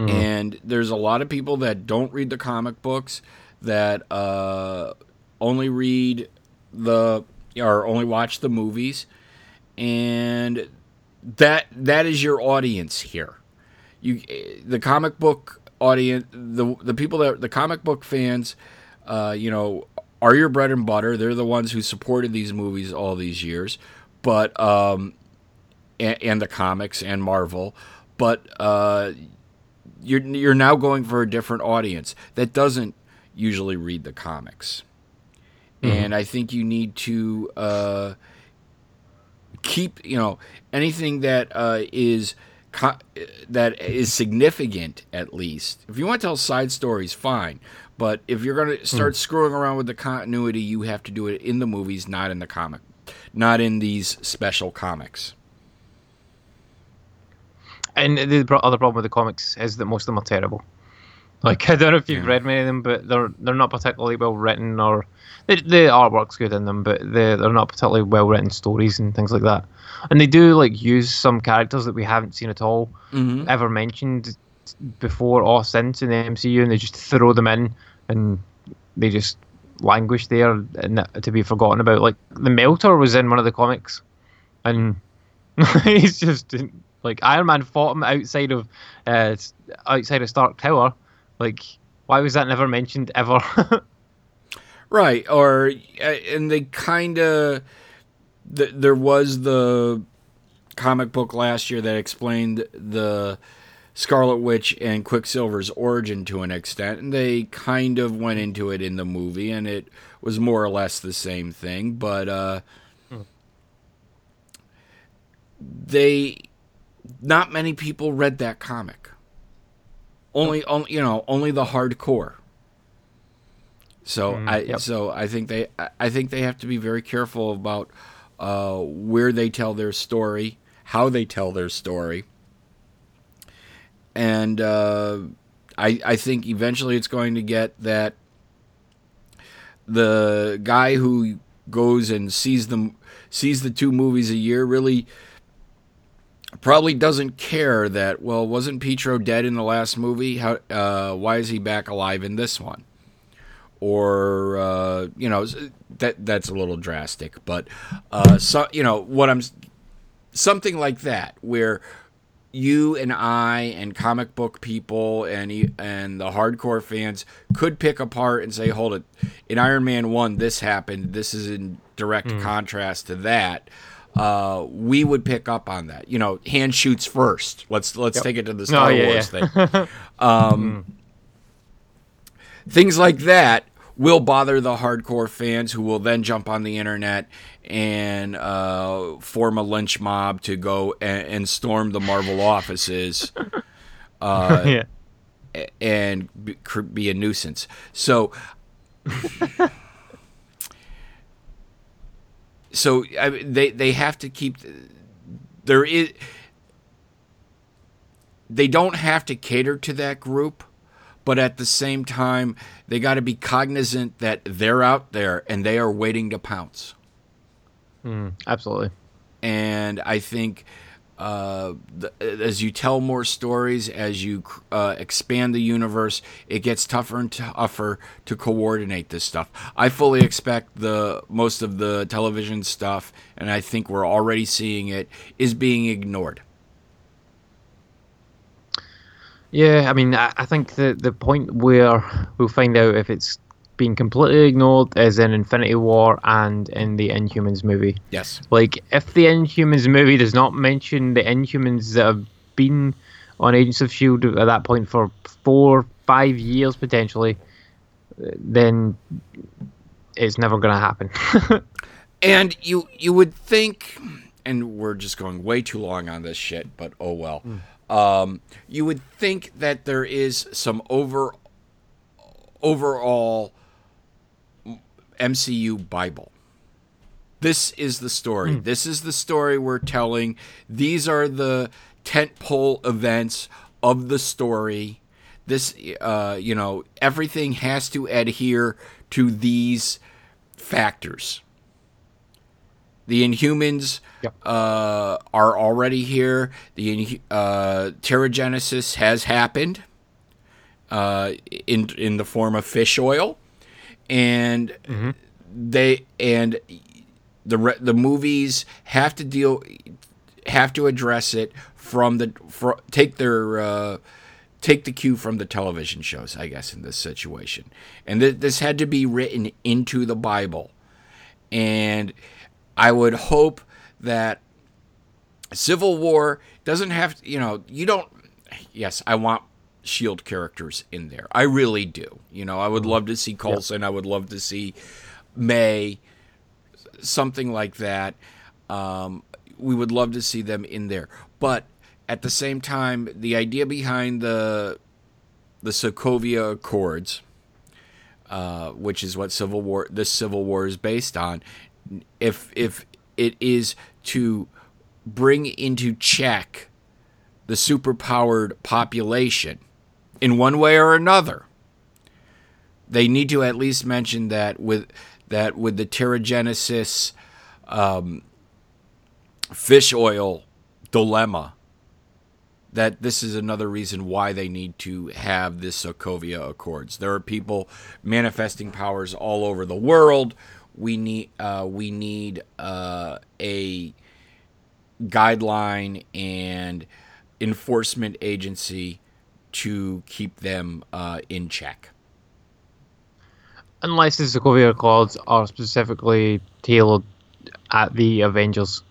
And there's a lot of people that don't read the comic books that uh, only read the or only watch the movies and that that is your audience here. You the comic book audience the the people that the comic book fans uh, you know are your bread and butter. They're the ones who supported these movies all these years, but um, and, and the comics and Marvel, but uh, you're you're now going for a different audience that doesn't usually read the comics, and I think you need to uh, keep you know anything that uh, is co- that is significant at least. If you want to tell side stories, fine. But if you're going to start screwing around with the continuity, you have to do it in the movies, not in the comic, not in these special comics. And the other problem with the comics is that most of them are terrible. Like I don't know if you've read many of them, but they're they're not particularly well written, or the, the artwork's good in them, but they they're not particularly well written stories and things like that. And they do like use some characters that we haven't seen at all ever mentioned before or since in the MCU, and they just throw them in, and they just languish there and to be forgotten about. Like the Melter was in one of the comics, and he's just like Iron Man fought him outside of uh, outside of Stark Tower. Like, why was that never mentioned ever? Right, or uh, and they kind of th- there was the comic book last year that explained the Scarlet Witch and Quicksilver's origin to an extent, and they kind of went into it in the movie, and it was more or less the same thing, but uh, they not many people read that comic. Only, only you know, only the hardcore. So I yep. so I think they I think they have to be very careful about uh, where they tell their story, how they tell their story, and uh, I I think eventually it's going to get that the guy who goes and sees them sees the two movies a year really probably doesn't care that well wasn't Pietro dead in the last movie how uh, why is he back alive in this one or uh, you know that that's a little drastic but uh, so you know what I'm something like that where you and I and comic book people and and the hardcore fans could pick apart and say, "Hold it, in Iron Man one, this happened. This is in direct contrast to that." Uh, we would pick up on that. You know, Han shoots first. Let's let's take it to the Star yeah, Wars thing. Um, things like that will bother the hardcore fans who will then jump on the internet and uh, form a lynch mob to go and, and storm the Marvel offices Uh, yeah. and be, be a nuisance. So, so I, they they have to keep there is they don't have to cater to that group, but at the same time they got to be cognizant that they're out there and they are waiting to pounce. Hmm. Absolutely. and I think uh, the, as you tell more stories, as you uh, expand the universe, it gets tougher and tougher to coordinate this stuff. I fully expect the most of the television stuff, and I think we're already seeing it, is being ignored. Yeah, I mean, I, I think the the point where we'll find out if it's being completely ignored is in Infinity War and in the Inhumans movie. Yes. Like, if the Inhumans movie does not mention the Inhumans that have been on Agents of Shield at that point for four, five years potentially, then it's never going to happen. And you you would think, and we're just going way too long on this shit, but oh well. Um, you would think that there is some over overall MCU Bible. This is the story. This is the story we're telling. These are the tentpole events of the story. This, uh, you know, everything has to adhere to these factors. The Inhumans Yep. uh, are already here. The uh, Terrigenesis has happened uh, in in the form of fish oil, and they and the re- the movies have to deal have to address it from the fro take their uh, take the cue from the television shows, I guess, in this situation, and th- this had to be written into the Bible, and I would hope that Civil War doesn't have to, you know, you don't. Yes, I want Shield characters in there. I really do. You know, I would love to see Coulson. I would love to see May, something like that. Um, we would love to see them in there. But at the same time, the idea behind the the Sokovia Accords, uh, which is what Civil War this Civil War is based on, if if it is to bring into check the superpowered population in one way or another. They need to at least mention that with that with the Terrigenesis um, fish oil dilemma, that this is another reason why they need to have this Sokovia Accords. There are people manifesting powers all over the world. We need uh, we need uh, a guideline and enforcement agency to keep them uh, in check. Unless the Sokovia Accords are specifically tailored at the Avengers,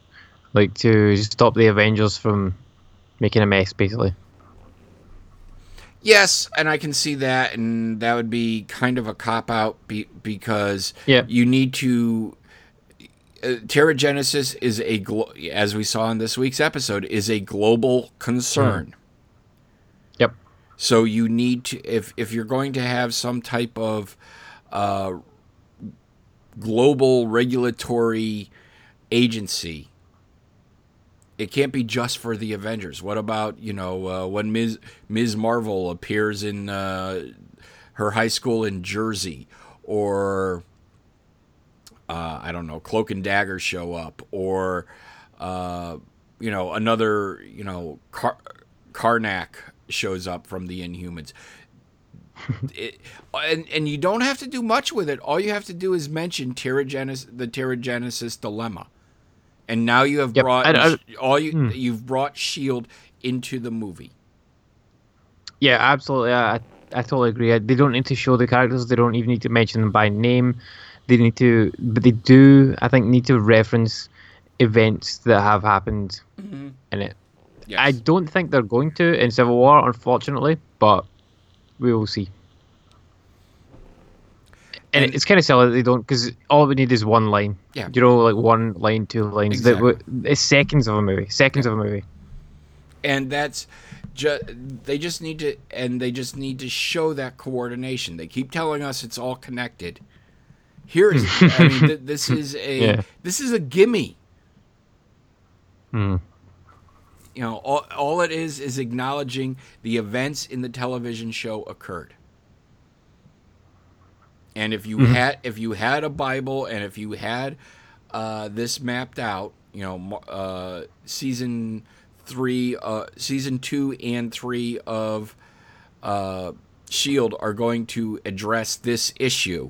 like to stop the Avengers from making a mess, basically. Yes, and I can see that, and that would be kind of a cop out be- because Yeah. you need to. Uh, Terrigenesis is a, glo- as we saw in this week's episode, is a global concern. Yep. So you need to, if if you're going to have some type of uh, global regulatory agency, it can't be just for the Avengers. What about you know uh, when Ms. Ms. Marvel appears in uh, her high school in Jersey, or uh, I don't know, Cloak and Dagger show up, or uh, you know another you know Car- Karnak shows up from the Inhumans. it, and and you don't have to do much with it. All you have to do is mention Terrigenesis, the Terrigenesis dilemma, and now you have Yep, brought I- I- all you hmm. you've brought Shield into the movie. Yeah, absolutely. I, I totally agree. They don't need to show the characters. They don't even need to mention them by name. They need to, but they do. I think need to reference events that have happened mm-hmm. in it. Yes. I don't think they're going to in Civil War, unfortunately, but we will see. And, And- it's kind of silly that they don't, because all we need is one line. Yeah. You know, like one line, two lines. That Exactly. w- it's seconds of a movie. Seconds of a movie. and that's just they just need to and they just need to show that coordination they keep telling us it's all connected here is i mean th- this is a Yeah. this is a gimme Hmm. You know all, all it is is acknowledging the events in the television show occurred. And if you had if you had a bible and if you had uh, this mapped out you know uh, season three uh, season two and three of uh, shield are going to address this issue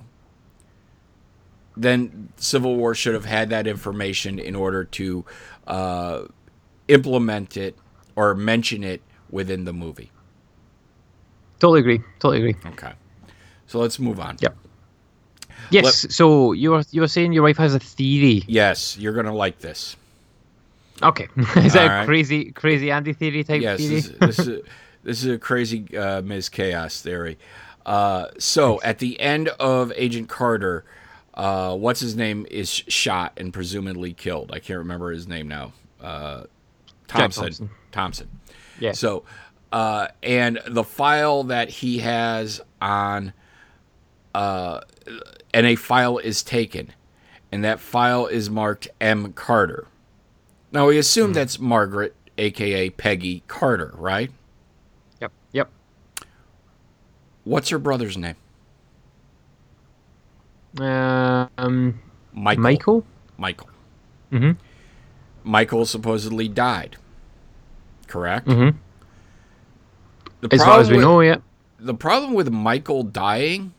then civil war should have had that information in order to uh, implement it or mention it within the movie Totally agree. Totally agree. Okay. So let's move on. Yep. Yes. so you were you were saying your wife has a theory. Yes, you're gonna like this. Okay. is that right. crazy crazy anti theory type Yes, theory? this, this is this is a crazy uh, Ms. Chaos theory. Uh, so at the end of Agent Carter, uh, what's his name is shot and presumably killed. I can't remember his name now. Uh, Thompson. Thompson. Thompson. yeah. So, uh, and the file that he has on, uh, and a file is taken, and that file is marked M. Carter. Now we assume that's Margaret, aka Peggy Carter, right? Yep. Yep. What's her brother's name? Um, Michael. Michael. Michael. Mm-hmm. Michael supposedly died. Correct. Mm-hmm. The As far as we with- know, yeah. the problem with Michael dying,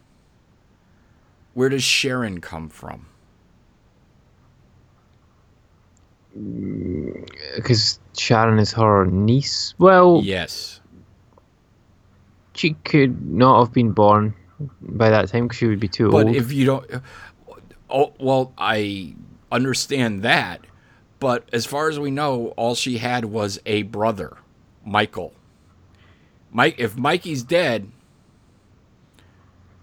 where does Sharon come from? Because Sharon is her niece. Well, Yes. she could not have been born by that time because she would be too But old. if you don't, oh well, I understand that. But as far as we know, all she had was a brother, Michael. Mike, if Mikey's dead,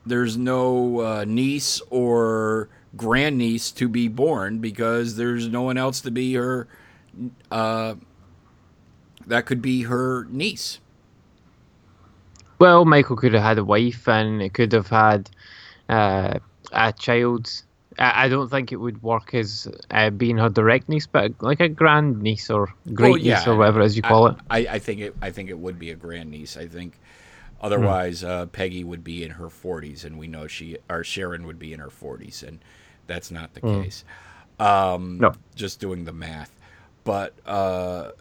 there's no uh, niece or grandniece to be born because there's no one else to be her. Uh, that could be her niece. Well, Michael could have had a wife and it could have had uh, a child. I, don't think it would work as uh, being her direct niece, but like a grand niece or great Well, yeah, niece or whatever as you call I, it. I, I think it. I think it would be a grand niece. I think. Otherwise, Hmm. uh, Peggy would be in her 40s, and we know she or Sharon would be in her 40s, and that's not the case. Um. No. just doing the math, but uh,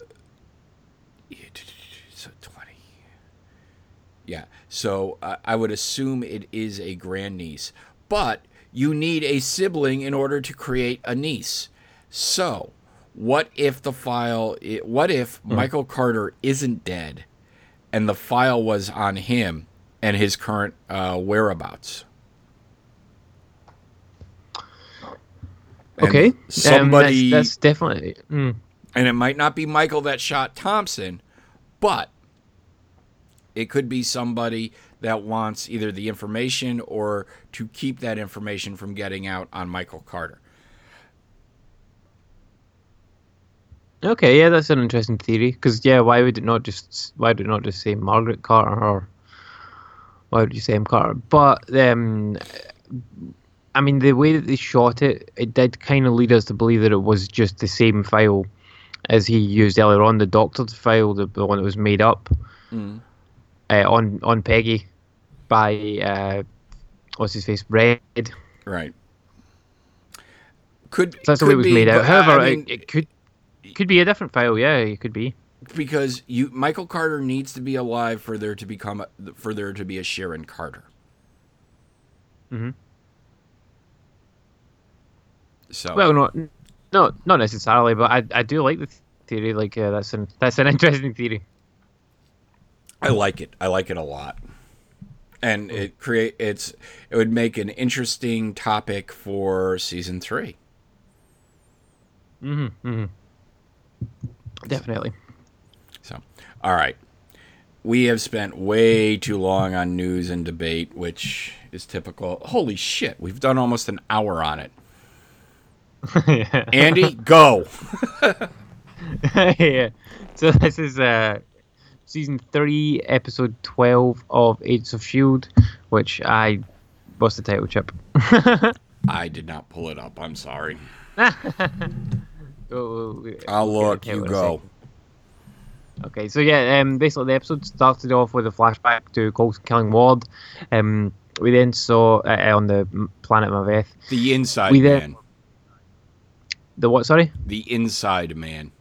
so 20. Yeah, so I I would assume it is a grand niece, but you need a sibling in order to create a niece. So, what if the file? What if Michael Carter isn't dead, and the file was on him and his current uh, whereabouts? And Okay, somebody, Um, that's, that's definitely. Mm. and it might not be Michael that shot Thompson, but it could be somebody that wants either the information or to keep that information from getting out on Michael Carter. Okay, yeah, that's an interesting theory. Because yeah, why would it not just why would it not just say Margaret Carter or why would you say M Carter? But um, I mean, the way that they shot it, it did kind of lead us to believe that it was just the same file as he used earlier on, the doctored file, the, the one that was made up uh, on on Peggy by uh, what's his face, Red. Right. Could So that's the way it was be, made out. However, I mean, it, it could could be a different file. Yeah, it could be. because you Michael Carter needs to be alive for there to become a, for there to be a Sharon Carter. Mhm. So Well, not no, not necessarily, but I I do like the theory. Like uh, that's an that's an interesting theory. I like it. I like it a lot. And it create it's it would make an interesting topic for season 3. Mm-hmm. mm-hmm. Definitely. So, all right. We have spent way too long on news and debate, which is typical. Holy shit, we've done almost an hour on it. Andy, go. yeah. So this is uh season three, episode twelve of Agents of Shield, which I what's the title chip? I did not pull it up. I'm sorry. Oh, I'll we'll look. You title in a go. Okay, so yeah, um, basically the episode started off with a flashback to Coulson killing Ward. Um, we then saw uh, on the planet Maveth The inside We then- man. the what? Sorry, The inside man.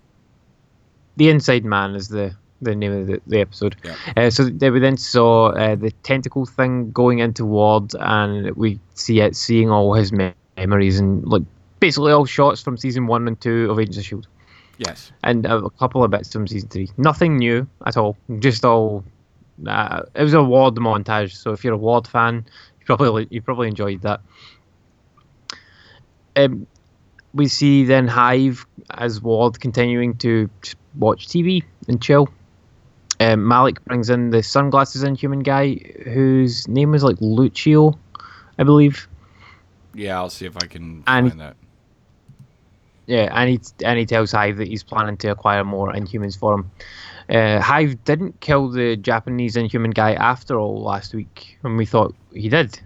the Inside Man is the the name of the, the episode. Yeah. Uh, so then we then saw uh, the tentacle thing going into Ward, and we see it seeing all his me- memories and like basically all shots from season one and two of Agents of Shield. Yes. and a couple of bits from season three. Nothing new at all. Just all Uh, it was a Ward montage, so if you're a Ward fan, you probably you probably enjoyed that. Um, we see then Hive as Ward continuing to watch TV and chill. Um, Malik brings in the sunglasses inhuman guy whose name was like Lucio, I believe. Yeah, I'll see if I can And- find that. Yeah, and he and he tells Hive that he's planning to acquire more Inhumans for him. Uh, Hive didn't kill the Japanese Inhuman guy after all last week, and we thought he did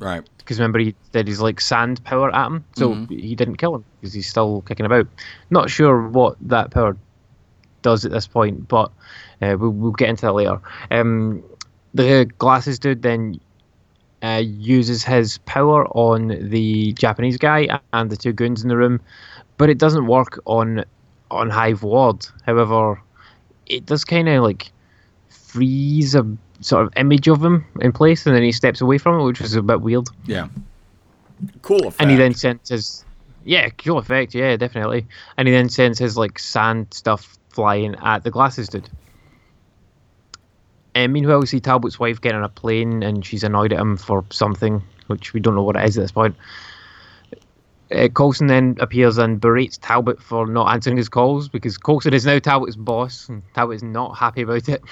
Right. because remember he did his like sand power at him, so Mhm. he didn't kill him because he's still kicking about. Not sure what that power does at this point, but uh, we'll, we'll get into that later. Um, the glasses dude then uh, uses his power on the Japanese guy and the two goons in the room, but it doesn't work on on Hive Ward. However, it does kind of like freeze a sort of image of him in place, and then he steps away from it, which was a bit weird. Yeah. Cool effect. And he then sends his yeah, cool effect, yeah, definitely. And he then sends his like sand stuff flying at the glasses dude. And meanwhile, we see Talbot's wife getting on a plane, and she's annoyed at him for something, which we don't know what it is at this point. Uh, Coulson then appears and berates Talbot for not answering his calls because Coulson is now Talbot's boss, and Talbot is not happy about it.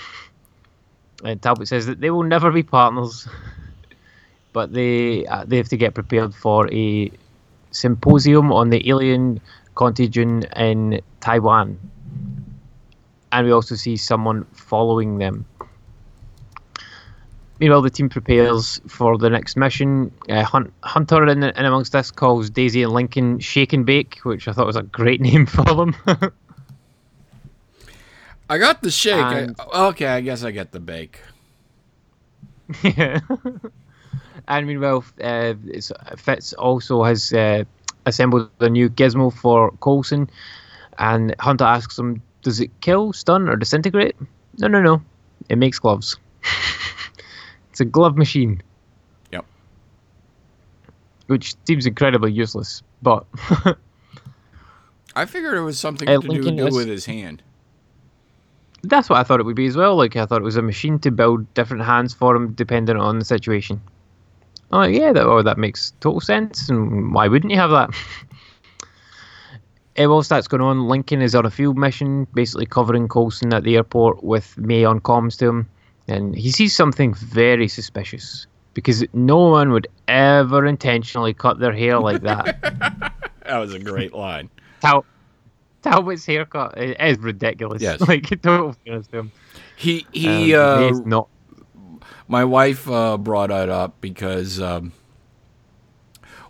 And Talbot says that they will never be partners, but they uh, they have to get prepared for a symposium on the alien contagion in Taiwan. And we also see someone following them. Meanwhile, the team prepares for the next mission. Uh, Hunt, Hunter, in, in amongst this, calls Daisy and Lincoln Shake and Bake, which I thought was a great name for them. I got the shake. I- okay, I guess I get the bake. Yeah. and meanwhile, uh, it's- Fitz also has uh, assembled a new gizmo for Coulson, and Hunter asks him, "Does it kill, stun, or disintegrate?" No, no, no. It makes gloves. it's a glove machine. Yep. Which seems incredibly useless, but I figured it was something Uh, to do, Lincoln do is- with his hand. that's what I thought it would be as well. Like I thought it was a machine to build different hands for him, depending on the situation. I'm yeah, that oh, that makes total sense. And why wouldn't you have that? Whilst that's going on, Lincoln is on a field mission, basically covering Coulson at the airport with May on comms to him, and he sees something very suspicious because no one would ever intentionally cut their hair like that. That was a great line. Tal- Talbot's haircut is ridiculous. Yes. like total fairness to him. He he. Um, uh, not my wife uh, brought it up because um,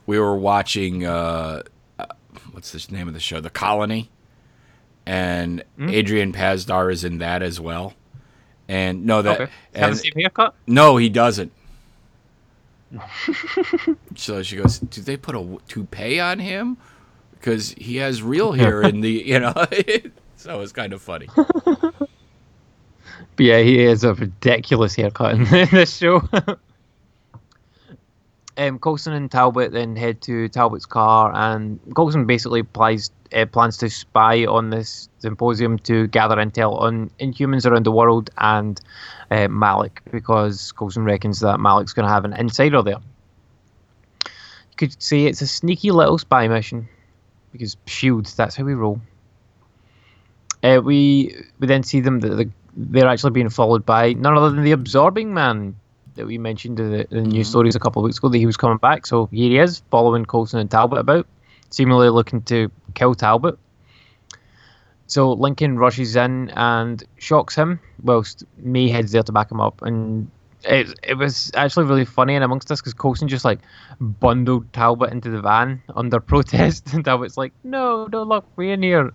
we were watching uh, what's the name of the show, The Colony, and Hmm? Adrian Pasdar is in that as well. And no, that okay. Have and, the same haircut? no, he doesn't. so she goes, "Do they put a toupee on him? Because he has real hair in the you know." so it's kind of funny. But yeah, he has a ridiculous haircut in this show. Um, Coulson and Talbot then head to Talbot's car, and Coulson basically applies, uh, plans to spy on this symposium to gather intel on Inhumans around the world and uh, Malik, because Coulson reckons that Malik's going to have an insider there. You could say it's a sneaky little spy mission, because shields, that's how we roll. Uh, we we then see them that the, they're actually being followed by none other than the absorbing man that we mentioned in the, the news mm-hmm. stories a couple of weeks ago that he was coming back. So here he is following Coulson and Talbot about, seemingly looking to kill Talbot. So Lincoln rushes in and shocks him, whilst May heads there to back him up. And it, it was actually really funny and amongst us because Coulson just like bundled Talbot into the van under protest, and Talbot's like, "No, don't lock me in here."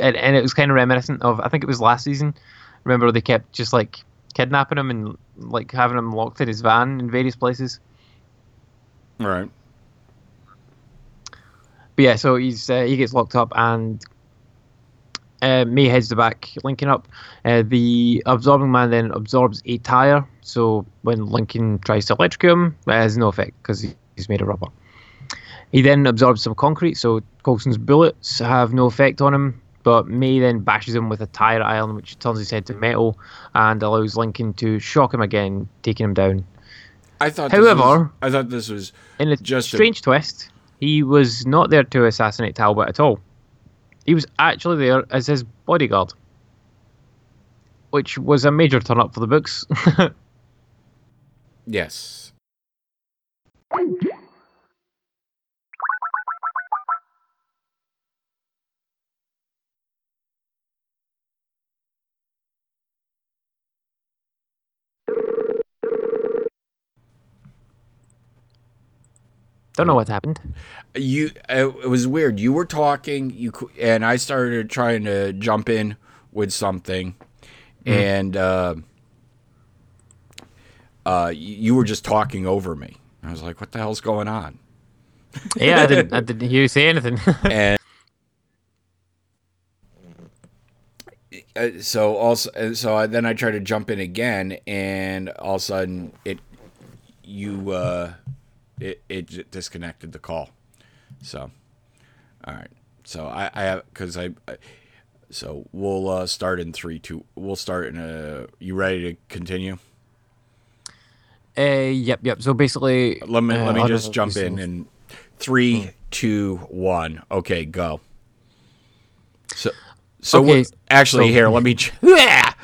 and, and it was kind of reminiscent of I think it was last season. Remember they kept just like kidnapping him and like having him locked in his van in various places. right. But yeah, so he's uh, he gets locked up and uh, May heads the back, Lincoln up. Uh, the absorbing man then absorbs a tire, so when Lincoln tries to electrocute him, it has no effect because he's made of rubber. He then absorbs some concrete, so Coulson's bullets have no effect on him. But May then bashes him with a tire iron, which turns his head to metal and allows Lincoln to shock him again, taking him down. I thought. However- was- I thought this was In a Just a- strange twist, he was not there to assassinate Talbot at all. He was actually there as his bodyguard, which was a major turn up for the books. yes. Don't know what happened. you it was weird you were talking you and i started trying to jump in with something and uh uh you were just talking over me i was like what the hell's going on Yeah, I didn't. I didn't hear you say anything. and uh, so also uh, so I, then i tried to jump in again and all of a sudden it you uh it, it disconnected the call. So all right. So i i have because I, I so we'll uh start in three two we'll start in a you ready to continue? Uh, yep, yep. So basically, let me uh, let me don't just jump in in three two one. Okay go. So so Okay, actually so- here let me yeah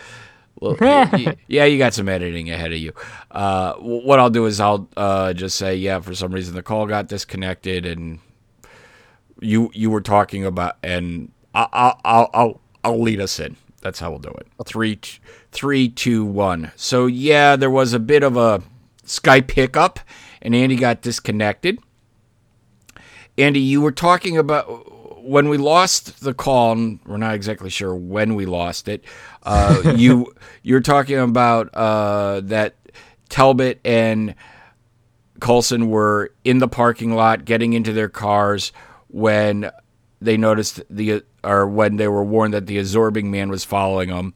well, yeah you got some editing ahead of you uh what i'll do is i'll uh just say yeah for some reason the call got disconnected and you you were talking about and i'll i'll i'll, I'll, I'll lead us in that's how we'll do it three t- three two one so yeah there was a bit of a skype hiccup and andy got disconnected Andy, you were talking about when we lost the call. And we're not exactly sure when we lost it. Uh, you you're talking about uh, that Talbot and Coulson were in the parking lot getting into their cars when they noticed the or when they were warned that the absorbing man was following them,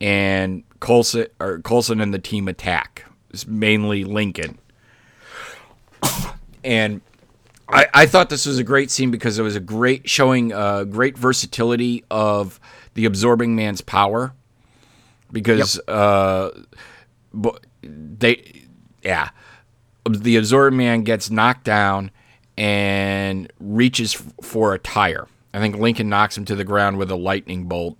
and Coulson or Coulson and the team attack. It's mainly Lincoln, and I, I thought this was a great scene because it was a great showing uh, great versatility of the absorbing man's power because uh bu- they yeah the absorbing man gets knocked down and reaches f- for a tire. I think lincoln knocks him to the ground with a lightning bolt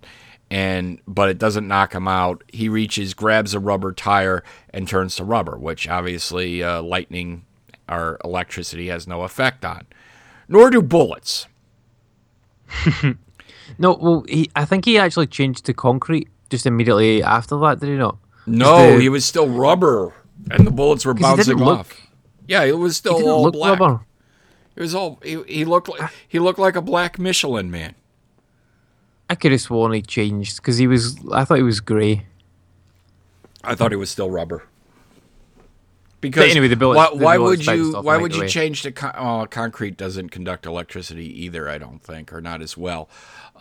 and but it doesn't knock him out. He reaches grabs a rubber tire and turns to rubber which obviously uh, lightning or electricity has no effect on. Nor do bullets No, well, he, I think he actually changed to concrete just immediately after that. Did he not? No, the- he was still rubber, and the bullets were 'Cause he bouncing didn't look- off. Yeah, it was He still didn't all look black. rubber. It was all. He, he looked like he looked like a black Michelin man. I could have sworn he changed because he was. I thought he was grey. I thought he was still rubber. Because anyway, the bullets- Why, the why would you? Why would you change to? Con- oh, concrete doesn't conduct electricity either. I don't think, or not as well.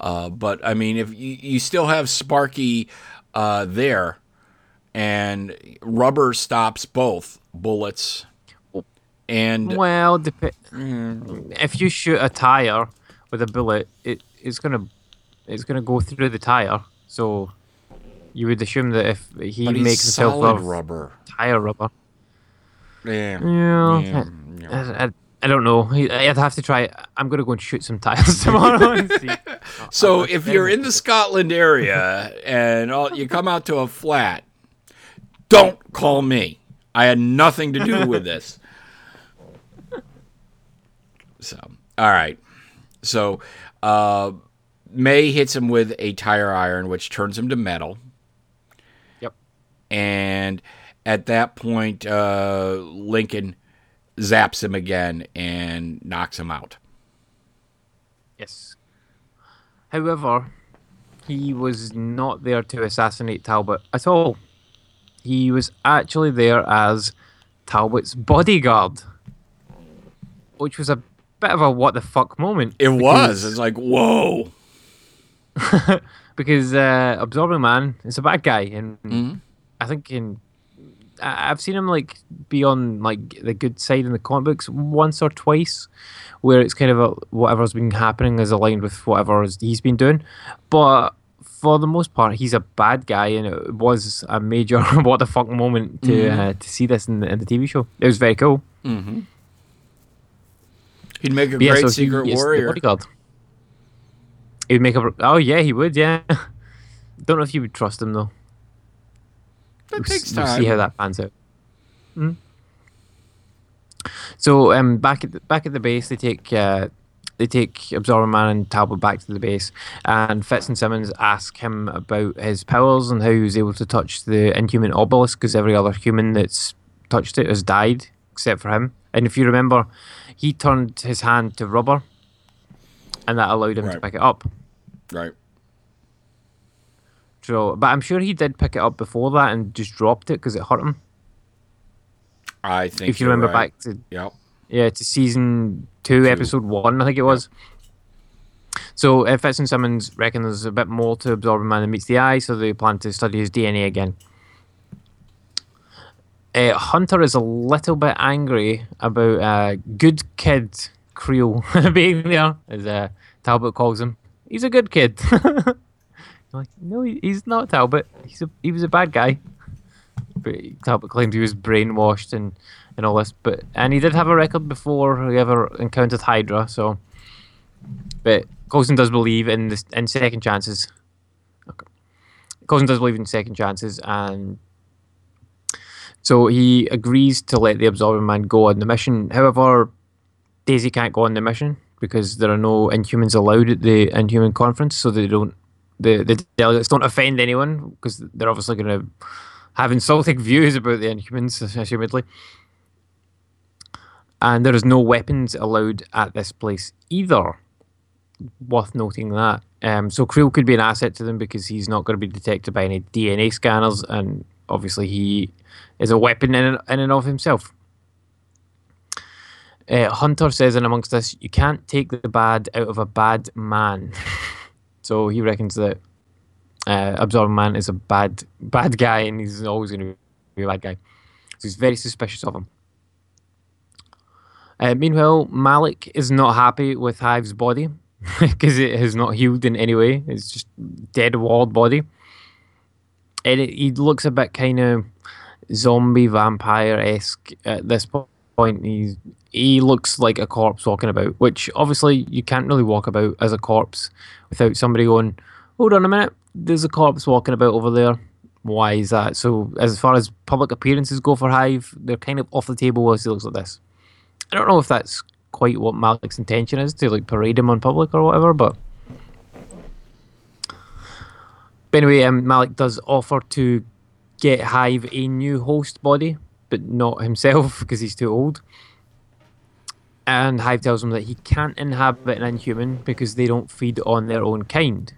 Uh, but I mean, if you, you still have Sparky uh, there, and rubber stops both bullets, and Well, dep- Mm. if you shoot a tire with a bullet, it it's gonna it's gonna go through the tire. So you would assume that if he but makes himself of rubber. tire rubber, Yeah. yeah, Yeah, I, I, I don't know. I'd have to try. I'm gonna go and shoot some tiles tomorrow and see. So if you're in the Scotland area and all, you come out to a flat, don't call me. I had nothing to do with this. So, all right. So, uh, May hits him with a tire iron, which turns him to metal. Yep. And at that point, uh, Lincoln zaps him again and knocks him out. Yes. However, he was not there to assassinate Talbot at all. He was actually there as Talbot's bodyguard, which was a bit of a what the fuck moment. It was. It's like, whoa. because uh, Absorbing Man is a bad guy, and Mm-hmm. I think in I've seen him like be on like the good side in the comic books once or twice, where it's kind of a, whatever's been happening is aligned with whatever he's been doing. But for the most part, he's a bad guy, and it was a major what the fuck moment to uh, to see this in the, in the TV show. It was very cool. He'd make a But yeah, great so secret the warrior. He would make a. Oh yeah, he would. Yeah. Don't know if you would trust him though. That We'll s- we'll see how that pans out. Mhm. So um, back at the, back at the base, they take uh, they take Absorber Man and Talbot back to the base, and Fitz and Simmons ask him about his powers and how he was able to touch the Inhuman obelisk because every other human that's touched it has died except for him. And if you remember, he turned his hand to rubber, and that allowed him to pick it up. Right. But I'm sure he did pick it up before that and just dropped it because it hurt him. I think. if you remember right. back to Yep. yeah to season two, episode one, I think it was. So uh, Fitz and Simmons reckon there's a bit more to Absorbing Man than meets the eye, so they plan to study his DNA again. Uh, Hunter is a little bit angry about uh, good kid Creel being there, as uh, Talbot calls him. He's a good kid. like, no, he- he's not Talbot. He's a, he was a bad guy. But Talbot claimed he was brainwashed and, and all this. But and he did have a record before he ever encountered Hydra. So, but Coulson does believe in this in second chances. Okay. Coulson does believe in second chances, and so he agrees to let the Absorbing Man go on the mission. However, Daisy can't go on the mission because there are no Inhumans allowed at the Inhuman conference, so they don't. The, the delegates don't offend anyone because they're obviously going to have insulting views about the Inhumans, assumedly. And there is no weapons allowed at this place either. Worth noting that. Um, so Creel could be an asset to them because he's not going to be detected by any DNA scanners, and obviously he is a weapon in and, and of himself. Uh, Hunter says in amongst this, you can't take the bad out of a bad man. so he reckons that uh, Absorbing Man is a bad bad guy, and he's always going to be a bad guy. So he's very suspicious of him. Uh, meanwhile, Malik is not happy with Hive's body because it has not healed in any way. It's just dead walled body, and it, he looks a bit kind of zombie vampire esque at this point. He's he looks like a corpse walking about, which obviously you can't really walk about as a corpse without somebody going, "Hold on a minute, there's a corpse walking about over there." Why is that? So, as far as public appearances go for Hive, they're kind of off the table as he looks like this. I don't know if that's quite what Malik's intention is to like parade him on public or whatever, but. But anyway, um, Malik does offer to get Hive a new host body, but not himself because he's too old. And Hive tells him that he can't inhabit an inhuman because they don't feed on their own kind,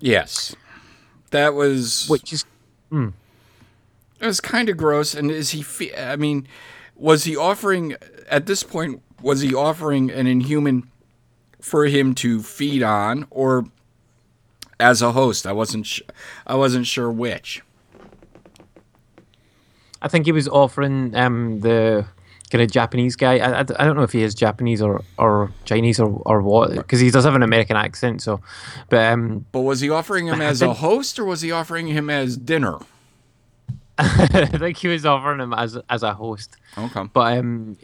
Yes. That was which is it was kind of gross. And is he? Fe- I mean, was he offering at this point? Was he offering an inhuman for him to feed on, or as a host? I wasn't. Sh- I wasn't sure which. I think he was offering um, the kind of Japanese guy. I, I, I don't know if he is Japanese or, or Chinese or, or what, because he does have an American accent. So, but um, But was he offering him as a host, or was he offering him as dinner? I think he was offering him as as a host. Okay. But um,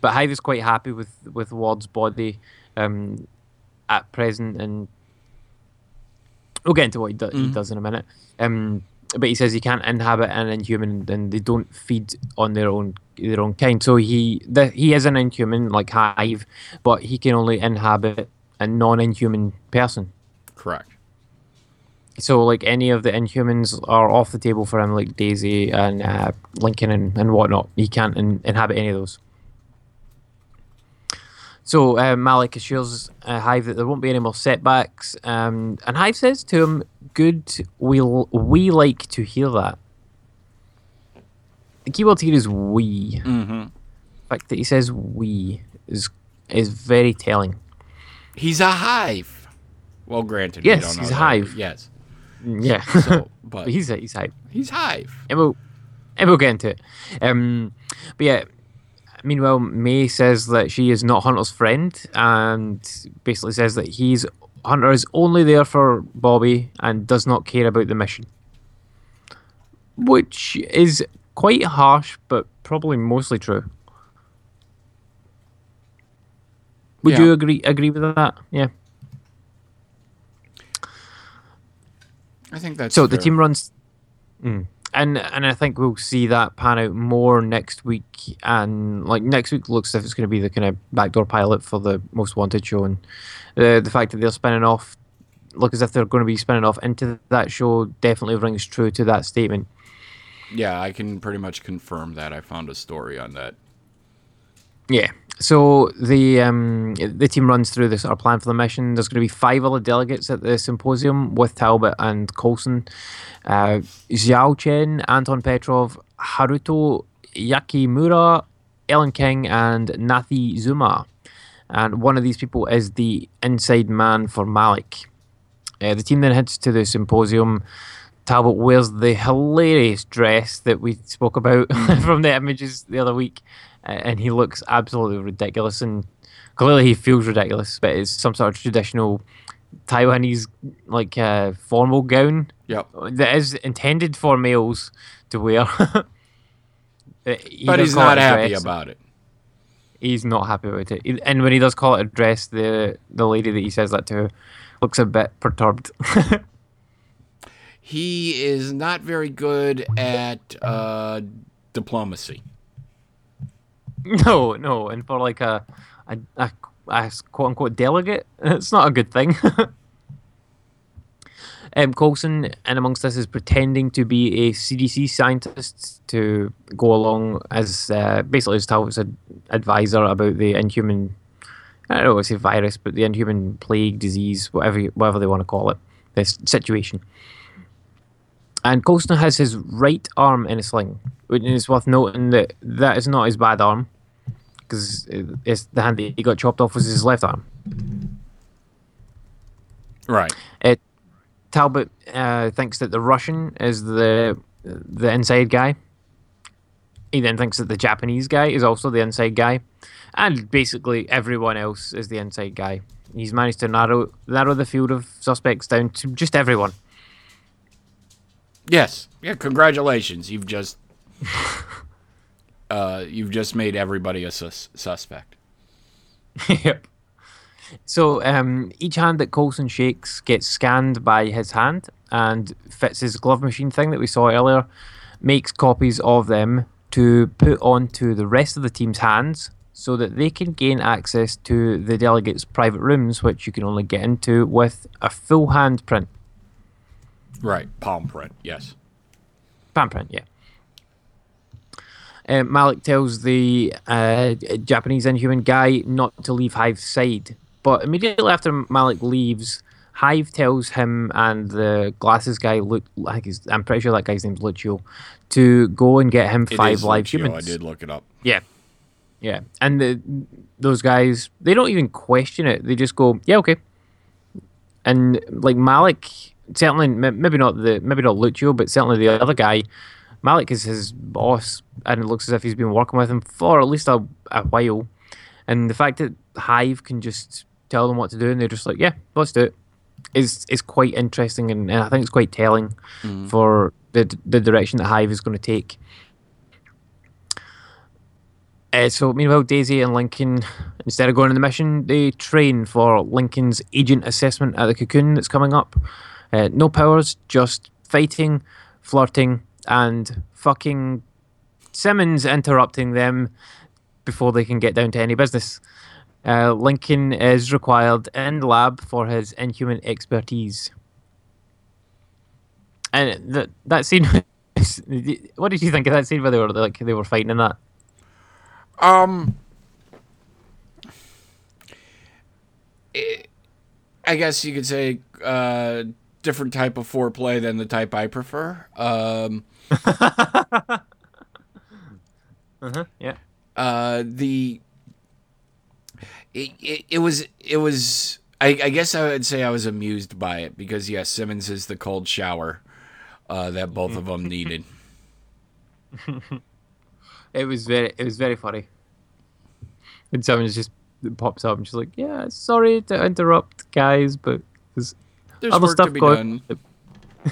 but Hive is quite happy with with Ward's body um, at present, and we'll get into what he, do- he does in a minute. Um, but he says he can't inhabit an inhuman, and they don't feed on their own their own kind. So he the, he is an inhuman like Hive, but he can only inhabit a non-inhuman person. Correct. So like any of the Inhumans are off the table for him, like Daisy and uh, Lincoln and, and whatnot. He can't in, inhabit any of those. So uh, Malik assures uh, Hive that there won't be any more setbacks, um, and Hive says to him, "Good, we will we like to hear that." The keyword here is "we." Mm-hmm. The fact that he says "we" is is very telling. He's a hive. Well, granted, Yes, we don't know he's a hive. Yes. Yeah, So, but but he's a, he's hype. he's Hive. and we'll and we'll get into it. Um, but yeah, meanwhile, May says that she is not Hunter's friend, and basically says that he's Hunter is only there for Bobby and does not care about the mission, which is quite harsh, but probably mostly true. Would Yeah. you agree agree with that? Yeah. I think that's So the team runs, Mm. and and I think we'll see that pan out more next week. And like next week looks as if it's going to be the kind of backdoor pilot for the Most Wanted show, and the the fact that they're spinning off, look as if they're going to be spinning off into that show, definitely rings true to that statement. Yeah, I can pretty much confirm that. I found a story on that. Yeah. So the um, the team runs through this our plan for the mission. There's going to be five other delegates at the symposium with Talbot and Coulson, uh, Xiao Chen, Anton Petrov, Haruto Yakimura, Ellen King, and Nathi Zuma. And one of these people is the inside man for Malik. Uh, the team then heads to the symposium. Talbot wears the hilarious dress that we spoke about from the images the other week, and he looks absolutely ridiculous. And clearly, he feels ridiculous, but it's some sort of traditional Taiwanese like uh, formal gown Yep. that is intended for males to wear. Uh, he but he's not happy dress. about it. He's not happy about it. And when he does call it a dress, the the lady that he says that to looks a bit perturbed. He is not very good at uh, diplomacy. No, no, and for like a a, a, a quote unquote delegate, it's not a good thing. um, Coulson, and amongst this, is pretending to be a CDC scientist to go along as uh, basically as Talbot's ad- advisor about the inhuman, I don't know, to say virus, but the inhuman plague, disease, whatever whatever they want to call it, this situation. And Coulson has his right arm in a sling, which is worth noting that that is not his bad arm because it's the hand that he got chopped off was his left arm. Right. It, Talbot uh, thinks that the Russian is the the inside guy. He then thinks that the Japanese guy is also the inside guy, and basically everyone else is the inside guy. He's managed to narrow narrow the field of suspects down to just everyone. Yes. Yeah. Congratulations. You've just uh, you've just made everybody a sus- suspect. yep. So um, each hand that Coulson shakes gets scanned by his hand, and Fitz's glove machine thing that we saw earlier makes copies of them to put onto the rest of the team's hands, so that they can gain access to the delegates' private rooms, which you can only get into with a full hand print. Right. Palm print. Yes. Palm print, yeah. Uh, Malik tells the uh, Japanese inhuman guy not to leave Hive's side, but immediately after Malik leaves, Hive tells him and the glasses guy, Lu- I think he's- I'm pretty sure that guy's name's Lucio, to go and get him It five is live Lucio, humans. I did look it up. Yeah. Yeah. And the, those guys, they don't even question it. They just go, yeah, okay. And like Malik, certainly, maybe not the, maybe not Lucio, but certainly the other guy, Malik is his boss, and it looks as if he's been working with him for at least a, a while. And the fact that Hive can just tell them what to do, and they're just like, yeah, let's do it, is is quite interesting, and, and I think it's quite telling for the the direction that Hive is going to take. Uh, so meanwhile, Daisy and Lincoln, instead of going on the mission, they train for Lincoln's agent assessment at the cocoon that's coming up. Uh, no powers, just fighting, flirting, and fucking Simmons interrupting them before they can get down to any business. Uh, Lincoln is required in lab for his inhuman expertise. And that that scene, what did you think of that scene where they were like they were fighting in that? Um, I guess you could say uh, different type of foreplay than the type I prefer. Um, Yeah. uh, the it, it, it was it was I, I guess I would say I was amused by it because yes, Simmons is the cold shower uh, that both of them needed. It was very, it was very funny. And Simmons just pops up and she's like, "Yeah, sorry to interrupt, guys, but There's other work stuff to be going." done.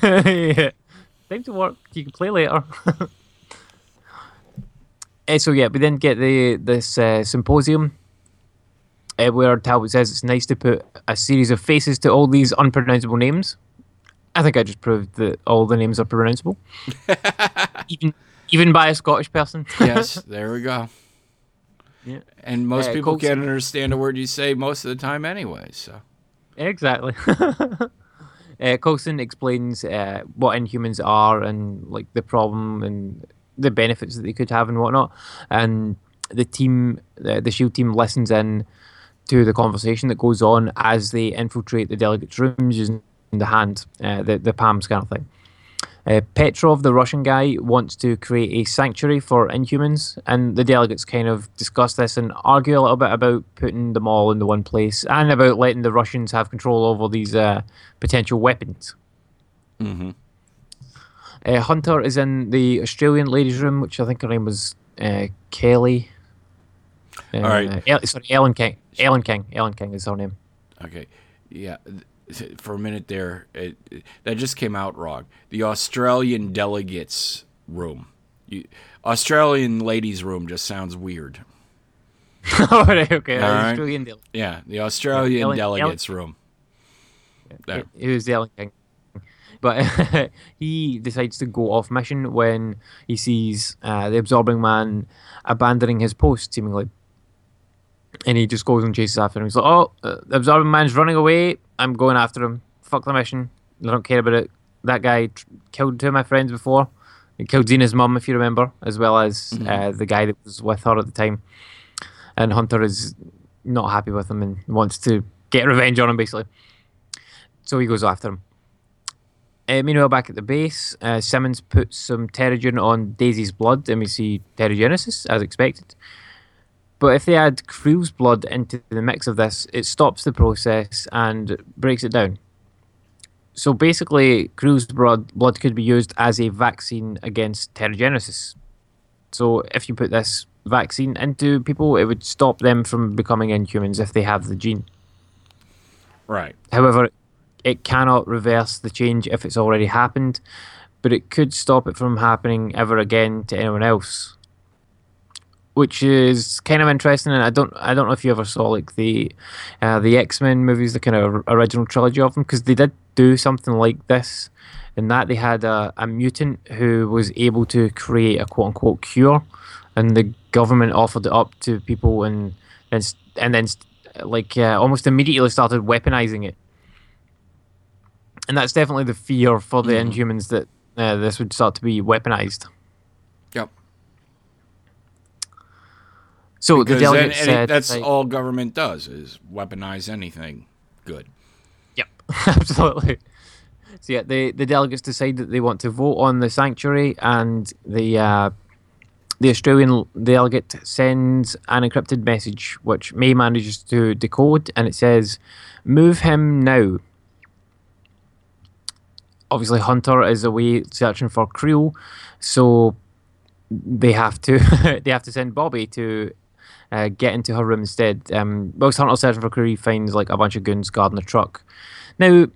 yeah. Time to work. You can play later. Eh, so yeah, we then get the this uh, symposium uh, where Talbot says it's nice to put a series of faces to all these unpronounceable names. I think I just proved that all the names are pronounceable, even even by a Scottish person. yes, there we go. Yeah. And most Uh, people Coulson- can't understand a word you say most of the time anyway. So Exactly. Uh, Coulson explains uh, what Inhumans are and like the problem and the benefits that they could have and whatnot. And the team, the, Shield team, listens in to the conversation that goes on as they infiltrate the delegates' rooms using the hand, uh, the the kind of thing. Uh, Petrov, the Russian guy, wants to create a sanctuary for Inhumans, and the delegates kind of discuss this and argue a little bit about putting them all in the one place and about letting the Russians have control over these uh, potential weapons. Mhm. Uh, Hunter is in the Australian ladies' room, which I think her name was uh, Kelly. Uh, All right. El- sorry, Ellen King. Ellen King. Ellen King is her name. Okay. Yeah. For a minute there, it, it- that just came out wrong. The Australian delegates room. You, Australian ladies' room just sounds weird. Right, okay. Right. Australian delegate. Yeah, the Australian delegates room. There. It was the King. But he decides to go off mission when he sees uh, the absorbing man abandoning his post, seemingly. And he just goes and chases after him. He's like, "Oh, uh, the absorbing man's running away. I'm going after him. Fuck the mission. I don't care about it. That guy tr- killed two of my friends before. He killed Zena's mum, if you remember, as well as uh, the guy that was with her at the time. And Hunter is not happy with him and wants to get revenge on him, basically. So he goes after him. Uh, meanwhile, back at the base, uh, Simmons puts some Terrigen on Daisy's blood, and we see Terrigenesis, as expected. But if they add Creel's blood into the mix of this, it stops the process and breaks it down. So basically, Creel's blood, blood could be used as a vaccine against Terrigenesis. So if you put this vaccine into people, it would stop them from becoming inhumans if they have the gene. Right. However, it cannot reverse the change if it's already happened, but it could stop it from happening ever again to anyone else. Which is kind of interesting, and I don't, I don't know if you ever saw like the, uh, the X Men movies, the kind of original trilogy of them, because they did do something like this. In that they had a, a mutant who was able to create a quote unquote cure, and the government offered it up to people, and then and then like uh, almost immediately started weaponizing it and that's definitely the fear for the Inhumans that uh, this would start to be weaponized. Yep. So Because then- delegate it- said, that's like- all government does is weaponize anything good. Yep, absolutely. So yeah, the the delegates decide that they want to vote on the sanctuary, and the uh, the Australian delegate sends an encrypted message, which May manages to decode, and it says, "Move him now." Obviously, Hunter is away searching for Creel, so they have to they have to send Bobby to uh, get into her room instead. Um, whilst Hunter searching for he finds like a bunch of goons guarding the truck. Now,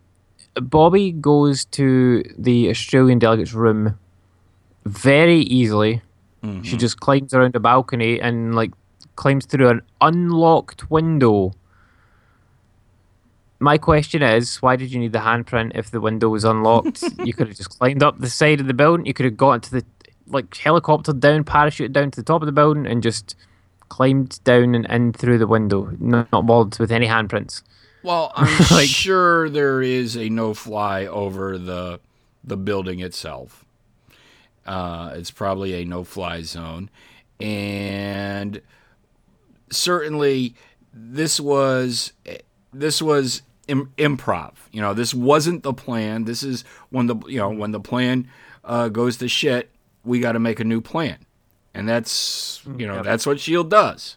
Bobby goes to the Australian delegate's room very easily. She just climbs around a balcony and like climbs through an unlocked window. My question is, why did you need the handprint if the window was unlocked? you could have just climbed up the side of the building. You could have got into the like helicopter down, parachute down to the top of the building, and just climbed down and in through the window. Not, not bothered with any handprints. Well, I'm Like- sure there is a no fly over the the building itself. Uh, it's probably a no fly zone, and certainly this was this was Im- improv. You know, this wasn't the plan. This is when the you know when the plan uh, goes to shit. We got to make a new plan, and that's you know Yep. that's what Shield does.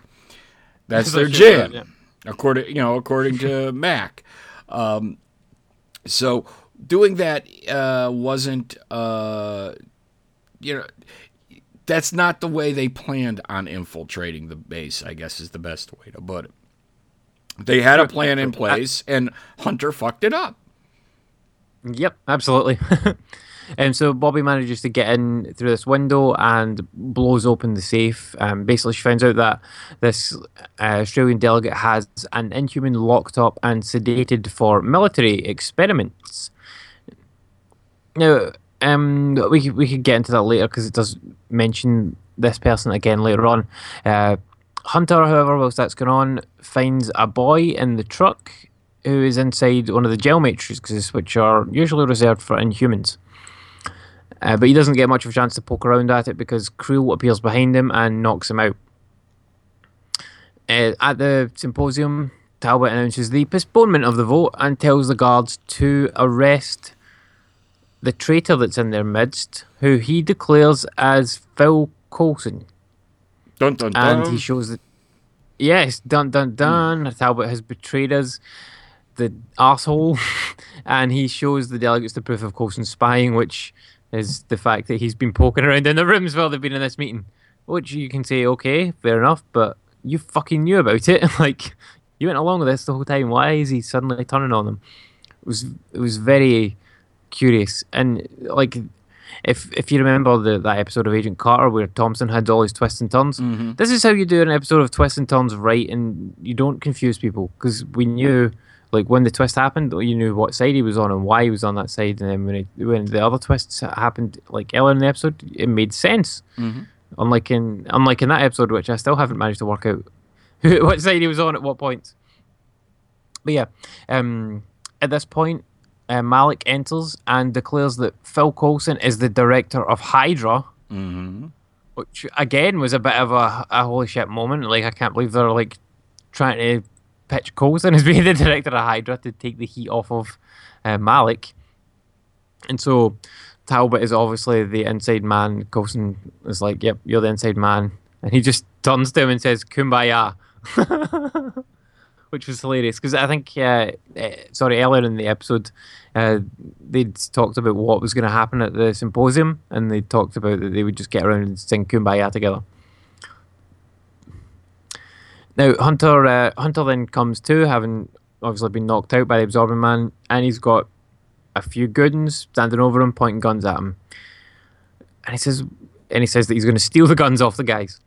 That's That's their jam. does, according you know according to Mac. Um, so doing that uh, wasn't uh, you know that's not the way they planned on infiltrating the base. I guess is the best way to put it. They had a plan in place, and Hunter fucked it up. Yep, absolutely. and so Bobby manages to get in through this window and blows open the safe. Um, basically, she finds out that this uh, Australian delegate has an inhuman locked up and sedated for military experiments. Now, um, we we could get into that later because it does mention this person again later on. Uh, Hunter, however, whilst that's going on, finds a boy in the truck who is inside one of the gel matrices, which are usually reserved for inhumans. Uh, but he doesn't get much of a chance to poke around at it because Creel appears behind him and knocks him out. Uh, at the symposium, Talbot announces the postponement of the vote and tells the guards to arrest the traitor that's in their midst, who he declares as Phil Coulson. Dun dun dun. And he shows that, yes, dun dun dun, Talbot has betrayed us, the asshole. and he shows the delegates the proof of Coulson's spying, which is the fact that he's been poking around in the rooms while they've been in this meeting. Which you can say, okay, fair enough, but you fucking knew about it. like, you went along with this the whole time. Why is he suddenly turning on them? It was it was very curious and like if if you remember the that episode of Agent Carter where Thompson had all his twists and turns, mm-hmm. this is how you do an episode of twists and turns right, and you don't confuse people because we knew like when the twist happened, you knew what side he was on and why he was on that side, and then when it, when the other twists happened like earlier in the episode, it made sense. Unlike in unlike in that episode, which I still haven't managed to work out who, what side he was on at what point. But yeah, um, at this point, uh, Malik enters and declares that Phil Coulson is the director of Hydra, which again was a bit of a, a holy shit moment. Like I can't believe they're like trying to pitch Coulson as being the director of Hydra to take the heat off of uh, Malik. And so Talbot is obviously the inside man. Coulson is like, "Yep, you're the inside man," and he just turns to him and says, "Kumbaya." which was hilarious because I think, uh, uh, sorry, earlier in the episode, uh, they'd talked about what was going to happen at the symposium, and they talked about that they would just get around and sing "Kumbaya" together. Now Hunter, uh, Hunter then comes to, having obviously been knocked out by the Absorbing Man, and he's got a few good uns standing over him, pointing guns at him, and he says, and he says that he's going to steal the guns off the guys.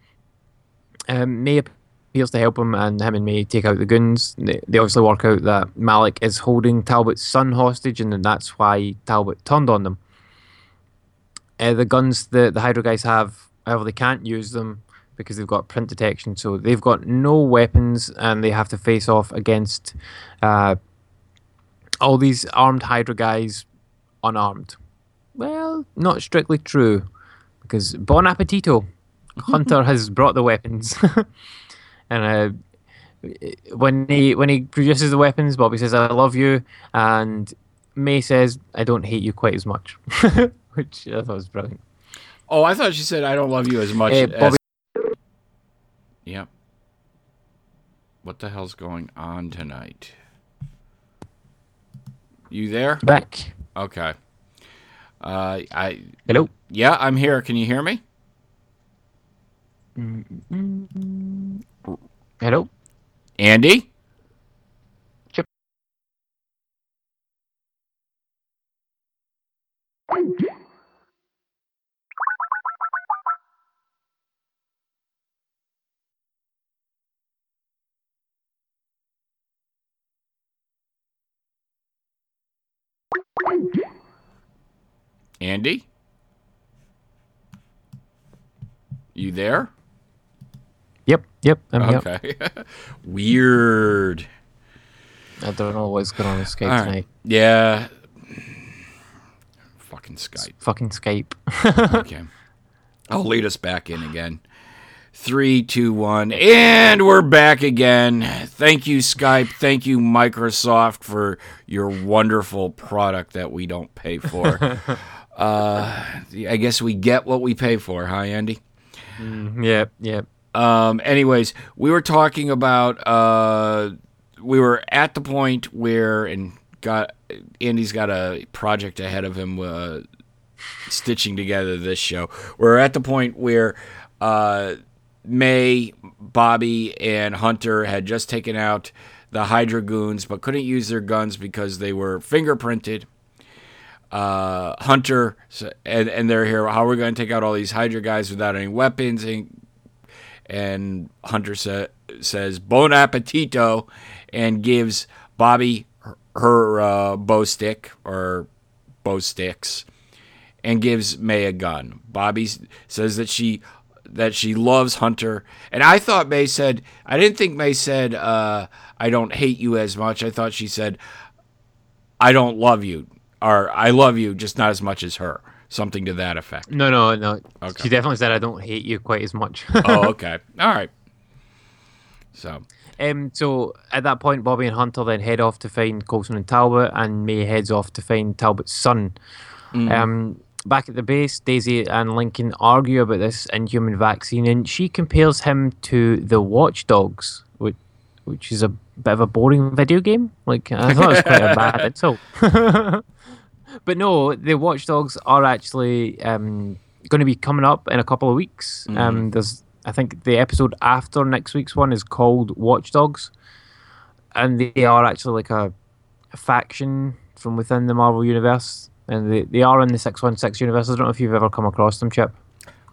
Um, May appears to help him, and him and May take out the guns. They, they obviously work out that Malik is holding Talbot's son hostage, and that's why Talbot turned on them. Uh, the guns that the Hydra guys have, however, they can't use them because they've got print detection, so they've got no weapons, and they have to face off against uh, all these armed Hydra guys unarmed. Well, not strictly true, because Bon Appetito, Hunter has brought the weapons, and uh, when he when he produces the weapons, Bobby says, "I love you," and May says, "I don't hate you quite as much," which I thought was brilliant. Oh, I thought she said I don't love you as much as. Bobby- Yep. What the hell's going on tonight? You there? Back. Okay. Uh, I Hello. yeah, I'm here. Can you hear me? Hello. Andy? Chip. Andy? You there? Yep. Yep. I'm here. Okay. Weird. I don't know what's going on with Skype right. tonight. Yeah. Fucking Skype. Fucking Skype. Okay. I'll lead us back in again. Three, two, one, and we're back again. Thank you, Skype. Thank you, Microsoft, for your wonderful product that we don't pay for. uh, I guess we get what we pay for, huh, Andy? yep. Yep. Um, anyways, we were talking about uh, we were at the point where and got Andy's got a project ahead of him uh, stitching together this show. We're at the point where uh, May, Bobby, and Hunter had just taken out the Hydra goons, but couldn't use their guns because they were fingerprinted. Uh, Hunter and and they're here. How are we going to take out all these Hydra guys without any weapons? And, and Hunter sa- says "Bon appetito," and gives Bobby her, her uh, bow stick or bow sticks, and gives May a gun. Bobby says that she that she loves Hunter, and I thought May said I didn't think May said uh, I don't hate you as much. I thought she said I don't love you or I love you just not as much as her. Something to that effect. No, no, no. Okay. She definitely said I don't hate you quite as much. oh, okay. All right. So, Um, so at that point, Bobby and Hunter then head off to find Coulson and Talbot, and May heads off to find Talbot's son. Um, back at the base, Daisy and Lincoln argue about this inhuman vaccine, and she compares him to the Watchdogs, which, which is a bit of a boring video game. Like I thought it was quite a bad insult. but no, the Watchdogs are actually um, going to be coming up in a couple of weeks. Um, there's, I think, the episode after next week's one is called Watchdogs, and they are actually like a, a faction from within the Marvel universe, and they, they are in the six one six universe. I don't know if you've ever come across them, Chip.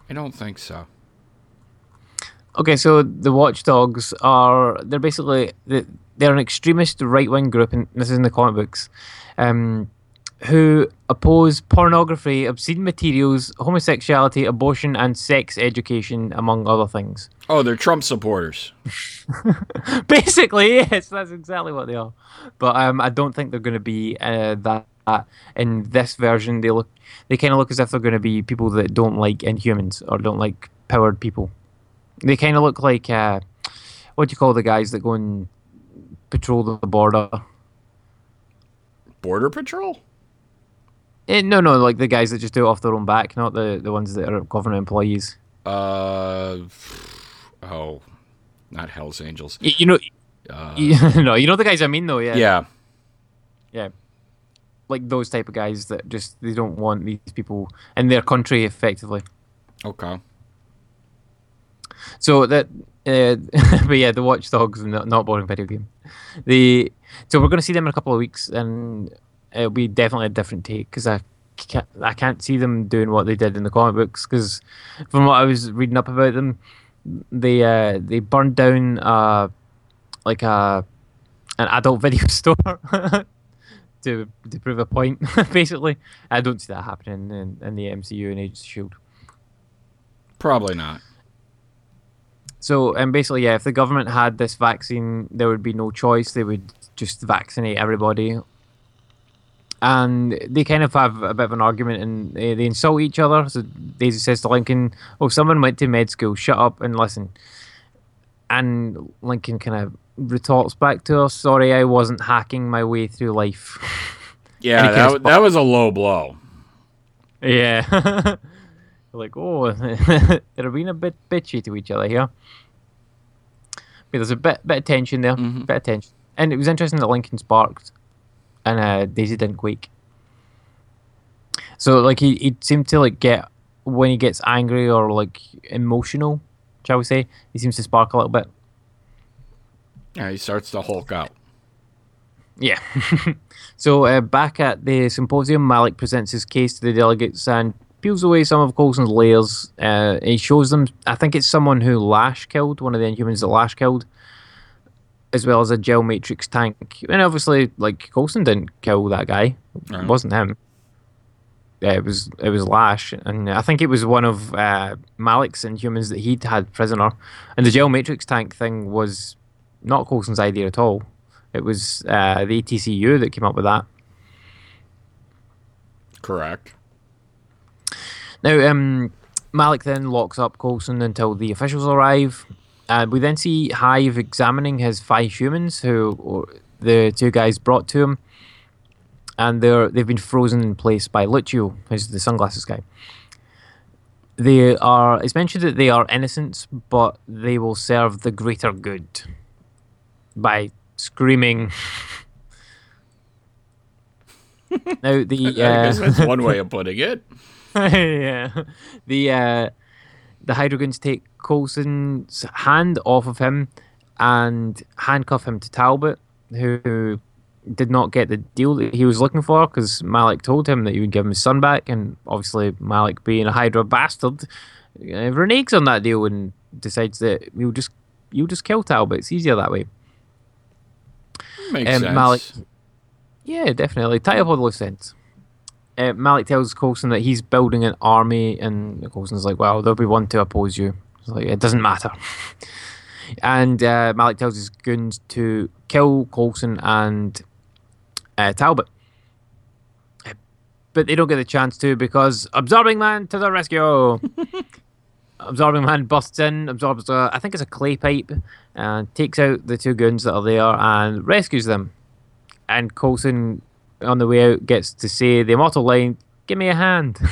I don't think so. Okay, so the Watchdogs are they're basically they- they're an extremist right wing group, and this is in the comic books, um, who oppose pornography, obscene materials, homosexuality, abortion, and sex education, among other things. Oh, they're Trump supporters. Basically, yes, that's exactly what they are. But um, I don't think they're going to be uh, that, that. In this version, they look they kind of look as if they're going to be people that don't like Inhumans or don't like powered people. They kind of look like uh, what do you call the guys that go and patrol the border? Border Patrol? Eh, no, no, like the guys that just do it off their own back, not the, the ones that are government employees. Uh, oh, not Hell's Angels. Y- You know, Uh, you, no, you know the guys I mean though, yeah, yeah. yeah, like those type of guys that just they don't want these people in their country effectively. Okay. So that, uh, but yeah, the Watchdogs, not, not boring video game. The so we're going to see them in a couple of weeks, and it'll be definitely a different take because I can't, I can't see them doing what they did in the comic books because from what I was reading up about them, they uh, they burned down uh, like a an adult video store. To, to prove a point, basically, I don't see that happening in, in the MCU and Agents of Shield. Probably not. So, and basically, yeah, if the government had this vaccine, there would be no choice. They would just vaccinate everybody. And they kind of have a bit of an argument and they, they insult each other. So Daisy says to Lincoln, Oh, someone went to med school, shut up and listen. And Lincoln kind of retorts back to her, Sorry, I wasn't hacking my way through life. Yeah, that, that was a low blow. Yeah. like, oh, they're being a bit bitchy to each other here. But there's a bit bit of tension there, bit of tension, and it was interesting that Lincoln sparked, and uh, Daisy didn't quake. So like he, he seemed to like get when he gets angry or like emotional, shall we say, he seems to spark a little bit. Yeah, he starts to Hulk out. Yeah. so uh, back at the symposium, Malik presents his case to the delegates and peels away some of Coulson's layers. Uh, he shows them, I think it's someone who Lash killed, one of the Inhumans that Lash killed, as well as a gel matrix tank. And obviously, like Coulson didn't kill that guy. It wasn't him. Yeah, it was it was Lash, and I think it was one of uh, Malik's Inhumans that he'd had prisoner. And the gel matrix tank thing was not Coulson's idea at all. It was uh, the ATCU that came up with that. Correct. Now, um, Malik then locks up Coulson until the officials arrive. Uh, we then see Hive examining his five humans, who or the two guys brought to him, and they're they've been frozen in place by Lucio, who's the sunglasses guy. they are. It's mentioned that they are innocents, but they will serve the greater good by screaming. now the I guess uh, that's one way of putting it. yeah, the uh, the Hydroguns take Coulson's hand off of him and handcuff him to Talbot, who did not get the deal that he was looking for because Malik told him that he would give him his son back, and obviously Malik, being a Hydra bastard, uh, reneges on that deal and decides that you'll just you'll just kill Talbot. It's easier that way. Makes Um, sense. Malik- Yeah, definitely. Tie up all the loose ends. Uh, Malik tells Coulson that he's building an army, and Coulson's like, "Well, there'll be one to oppose you." It's like it doesn't matter. and uh, Malik tells his goons to kill Coulson and uh, Talbot, but they don't get the chance to because Absorbing Man to the rescue. Absorbing Man busts in, absorbs a, I think it's a clay pipe, and takes out the two goons that are there and rescues them. And Coulson, on the way out, gets to say the immortal line, "Give me a hand,"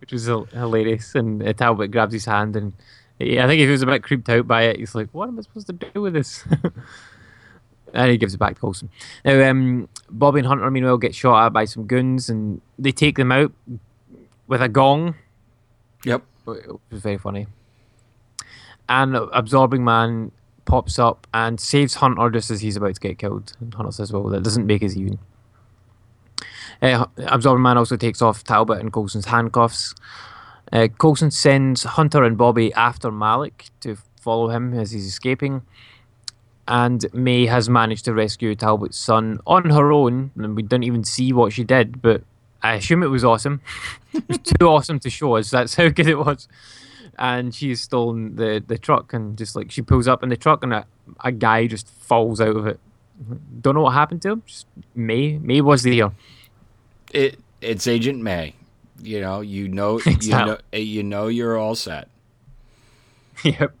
which was hilarious. And uh, Talbot grabs his hand, and yeah, I think he was a bit creeped out by it. He's like, "What am I supposed to do with this?" and he gives it back to Coulson. Now, um, Bobby and Hunter, meanwhile, get shot at by some goons, and they take them out with a gong Yep. which was very funny. And Absorbing Man pops up and saves Hunter just as he's about to get killed. And Hunter says, "Well, that doesn't make us even." Uh, Absorbing Man also takes off Talbot and Coulson's handcuffs. Uh, Coulson sends Hunter and Bobby after Malik to follow him as he's escaping. And May has managed to rescue Talbot's son on her own, and we didn't even see what she did, but I assume it was awesome. it was too awesome to show us. That's how good it was. And she's stolen the, the truck, and just like she pulls up in the truck, and a, a guy just falls out of it. Don't know what happened to him. Just May. May was there. It it's Agent May. You know, you know, you know, eh, you know, you're all set. yep.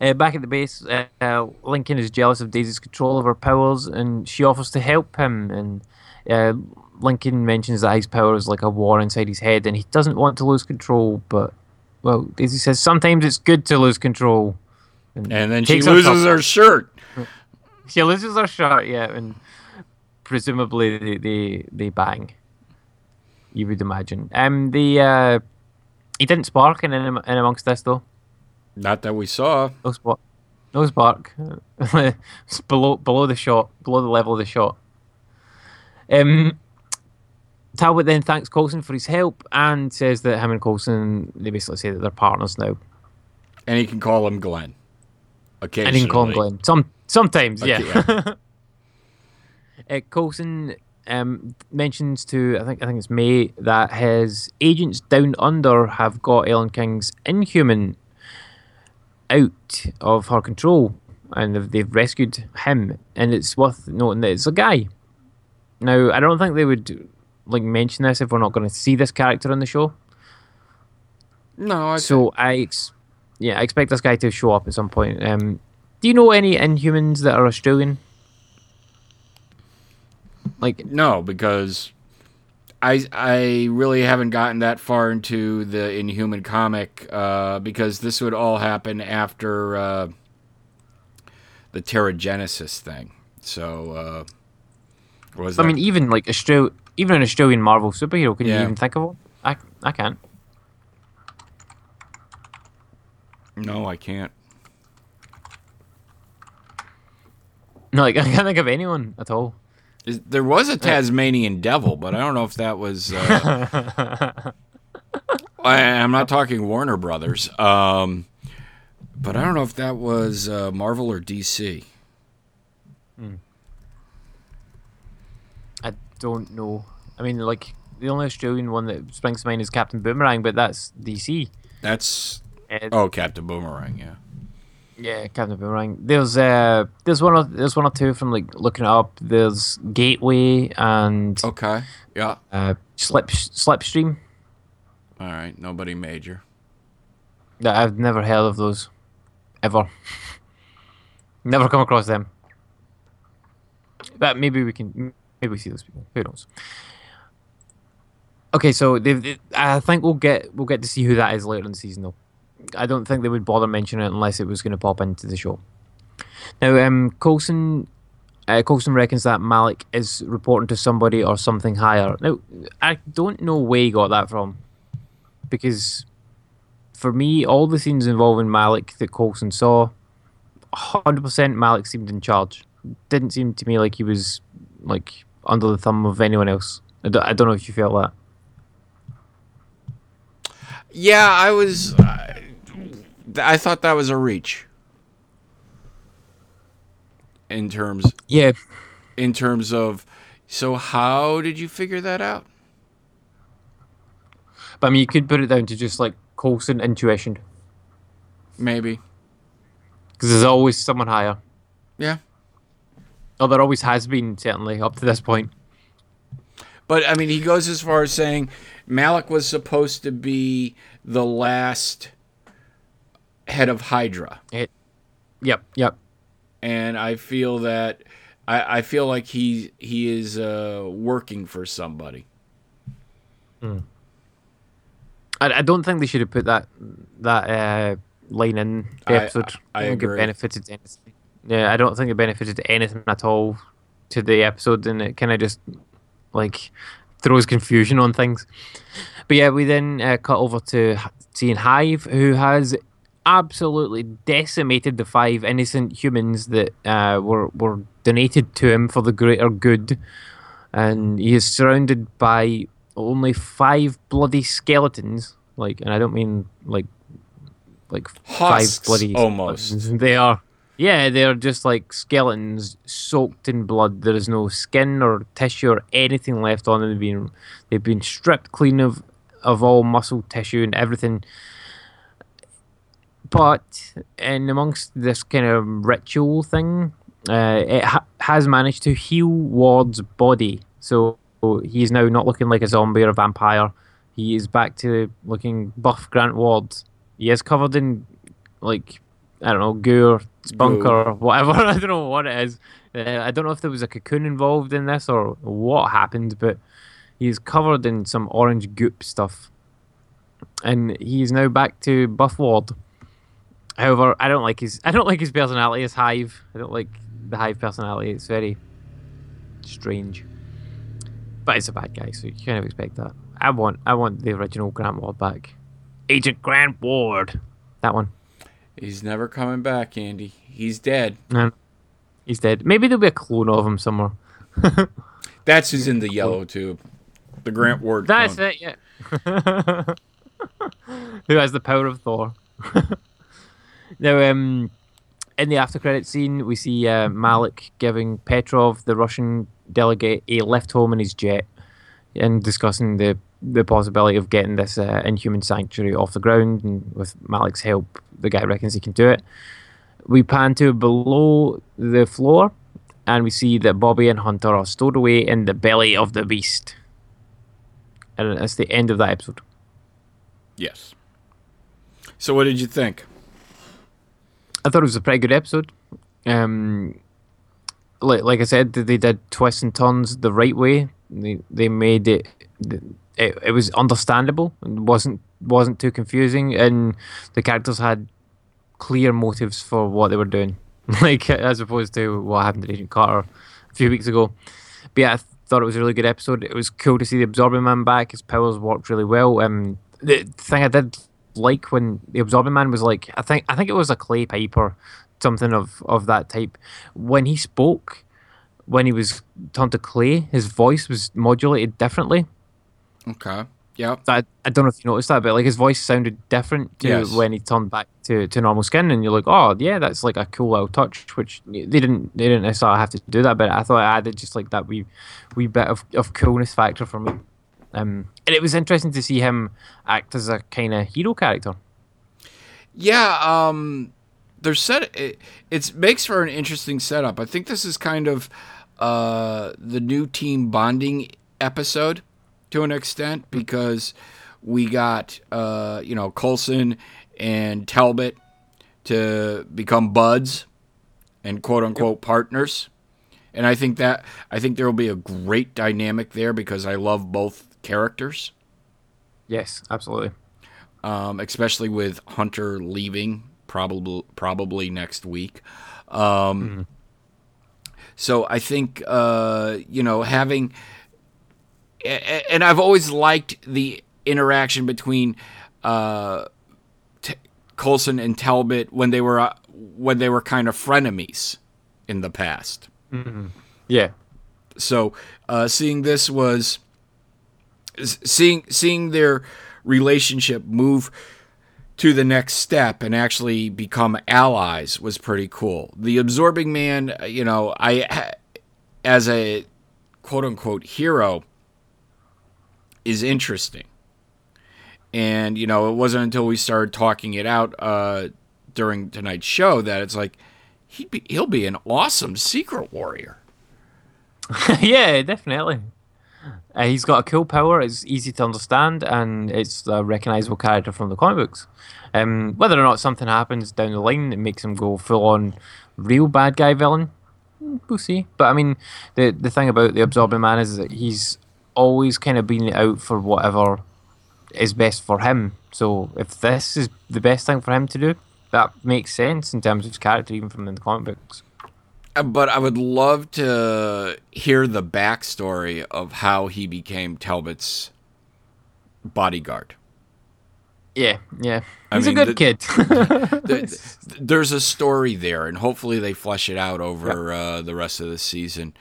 Uh, back at the base, uh, uh, Lincoln is jealous of Daisy's control of her powers, and she offers to help him. And uh, Lincoln mentions that his power is like a war inside his head, and he doesn't want to lose control. But well, Daisy says sometimes it's good to lose control. And then she loses her shirt. She loses her shirt, yeah, and presumably they they, they bang. You would imagine. Um, the uh, he didn't spark in in amongst this though. Not that we saw. No spark. No spark. it's below below the shot, below the level of the shot. Um, Talbot then thanks Coulson for his help and says that him and Coulson they basically say that they're partners now. And he can call him Glenn. Okay. And he can call him Glenn. Some sometimes, Okay, yeah. uh, Coulson um, mentions to I think I think it's May that his agents down under have got Ellen King's Inhuman out of her control, and they've, they've rescued him. And it's worth noting that it's a guy. Now I don't think they would like mention this if we're not going to see this character on the show. No, I So I, ex- yeah, I expect this guy to show up at some point. Um, do you know any Inhumans that are Australian? Like, No, because I I really haven't gotten that far into the Inhuman comic uh, because this would all happen after uh, the Terragenesis thing. So uh, was I that? mean, even like Austral- even an Australian Marvel superhero, can you even think of one? I, I can't. no, I can't. No, like I can't think of anyone at all. Is, there was a Tasmanian devil, but I don't know if that was. Uh, I, I'm not talking Warner Brothers, um, but I don't know if that was uh, Marvel or DC. I don't know. I mean, like the only Australian one that springs to mind is Captain Boomerang, but that's DC. That's Uh, oh Captain Boomerang, yeah. Yeah, Captain Boomerang. There's uh, there's one or there's one or two from like looking it up. There's Gateway and Okay, yeah. uh, Slip Slipstream. All right, nobody major. that I've never heard of those, ever. never come across them. But maybe we can maybe we see those people. Who knows? Okay, so they've, I think we'll get we'll get to see who that is later in the season, though. I don't think they would bother mentioning it unless it was going to pop into the show. Now, um, Coulson, uh, reckons that Malik is reporting to somebody or something higher. Now, I don't know where he got that from, because for me, all the scenes involving Malik that Coulson saw, hundred percent Malik seemed in charge. Didn't seem to me like he was like under the thumb of anyone else. I don't, I don't know if you felt that. Yeah, I was. I, I thought that was a reach. In terms, Yeah, in terms of, so how did you figure that out? but I mean, you could put it down to just like Coulson intuition, Maybe. because there's always someone higher. Yeah. Oh, there always has been, certainly up to this point. But I mean, he goes as far as saying Malik was supposed to be the last head of Hydra, It, yep, yep. and I feel that I, I feel like he he is uh, working for somebody. I, I don't think they should have put that that uh, line in the I- episode. I don't think agree. it benefited anything. Yeah, I don't think it benefited anything at all to the episode, and it kind of just like throws confusion on things. But yeah, we then uh, cut over to seeing Hive, who has absolutely decimated the five innocent humans that uh, were were donated to him for the greater good, and he is surrounded by only five bloody skeletons. Like, and I don't mean like like Husks, five bloody almost. skeletons. They are. Yeah, they're just like skeletons soaked in blood. There is no skin or tissue or anything left on them. They've been they've been stripped clean of of all muscle tissue and everything. But in amongst this kind of ritual thing, uh, it ha- has managed to heal Ward's body. So he is now not looking like a zombie or a vampire. He is back to looking buff Grant Ward. He is covered in like I don't know goo or spunk or whatever. I don't know what it is. Uh, I don't know if there was a cocoon involved in this or what happened, but he's covered in some orange goop stuff, and he's now back to buff Ward. However, I don't like his I don't like his personality as Hive. I don't like the Hive personality. It's very strange. But it's a bad guy, so you kind of expect that. I want I want the original Grant Ward back. Agent Grant Ward. That one. He's never coming back, Andy. He's dead. He's dead. Maybe there'll be a clone of him somewhere. That's who's in the yellow tube. The Grant Ward. That's clone. it, yeah. Who has the power of Thor? now, um, in the after credit scene, we see uh, Malik giving Petrov, the Russian delegate, a lift home in his jet and discussing the, the possibility of getting this uh, inhuman sanctuary off the ground. And with Malik's help, the guy reckons he can do it. We pan to below the floor and we see that Bobby and Hunter are stowed away in the belly of the beast. And that's the end of that episode. Yes. So what did you think? I thought it was a pretty good episode. Um, like like I said, they did twists and turns the right way. They they made it. It, it was understandable. It wasn't wasn't too confusing, and the characters had clear motives for what they were doing. Like as opposed to what happened to Agent Carter a few weeks ago. But yeah, I thought it was a really good episode. It was cool to see the Absorbing Man back. His powers worked really well. Um, the thing I did like when the Absorbing Man was like, I think I think it was a clay pipe or something of of that type. When he spoke, when he was turned to clay, his voice was modulated differently. Okay. Yep. I, I don't know if you noticed that, but like his voice sounded different to Yes. when he turned back to, to normal skin, and you're like, oh yeah, that's like a cool little touch. Which they didn't they didn't necessarily have to do that, but I thought it added just like that wee wee bit of, of coolness factor for me. Um, and it was interesting to see him act as a kind of hero character. Yeah, um they're set it, it makes for an interesting setup. I think this is kind of uh the new team bonding episode to an extent because we got uh you know Coulson and Talbot to become buds and quote unquote partners. And I think that I think there will be a great dynamic there because I love both characters. Yes, absolutely. um, especially with Hunter leaving probably probably next week. Um, So I think uh, you know having, and I've always liked the interaction between uh, T- Coulson and Talbot when they were uh, when they were kind of frenemies in the past. Yeah. So uh, seeing this was seeing seeing their relationship move to the next step and actually become allies was pretty cool. The absorbing man, uh, you know, I as a quote unquote hero is interesting. And you know, it wasn't until we started talking it out uh, during tonight's show that it's like he'd be, he'll be an awesome secret warrior. yeah, definitely. Uh, he's got a cool power. It's easy to understand, and it's a recognizable character from the comic books. Um, whether or not something happens down the line that makes him go full on real bad guy villain, we'll see. But I mean, the the thing about the absorbing man is that he's always kind of been out for whatever is best for him. So if this is the best thing for him to do, that makes sense in terms of his character, even from the comic books. Uh, But I would love to hear the backstory of how he became Talbot's bodyguard. Yeah, yeah. I He's mean, a the- good kid. Th- There's a story there, and hopefully they flesh it out over uh, the rest of the season.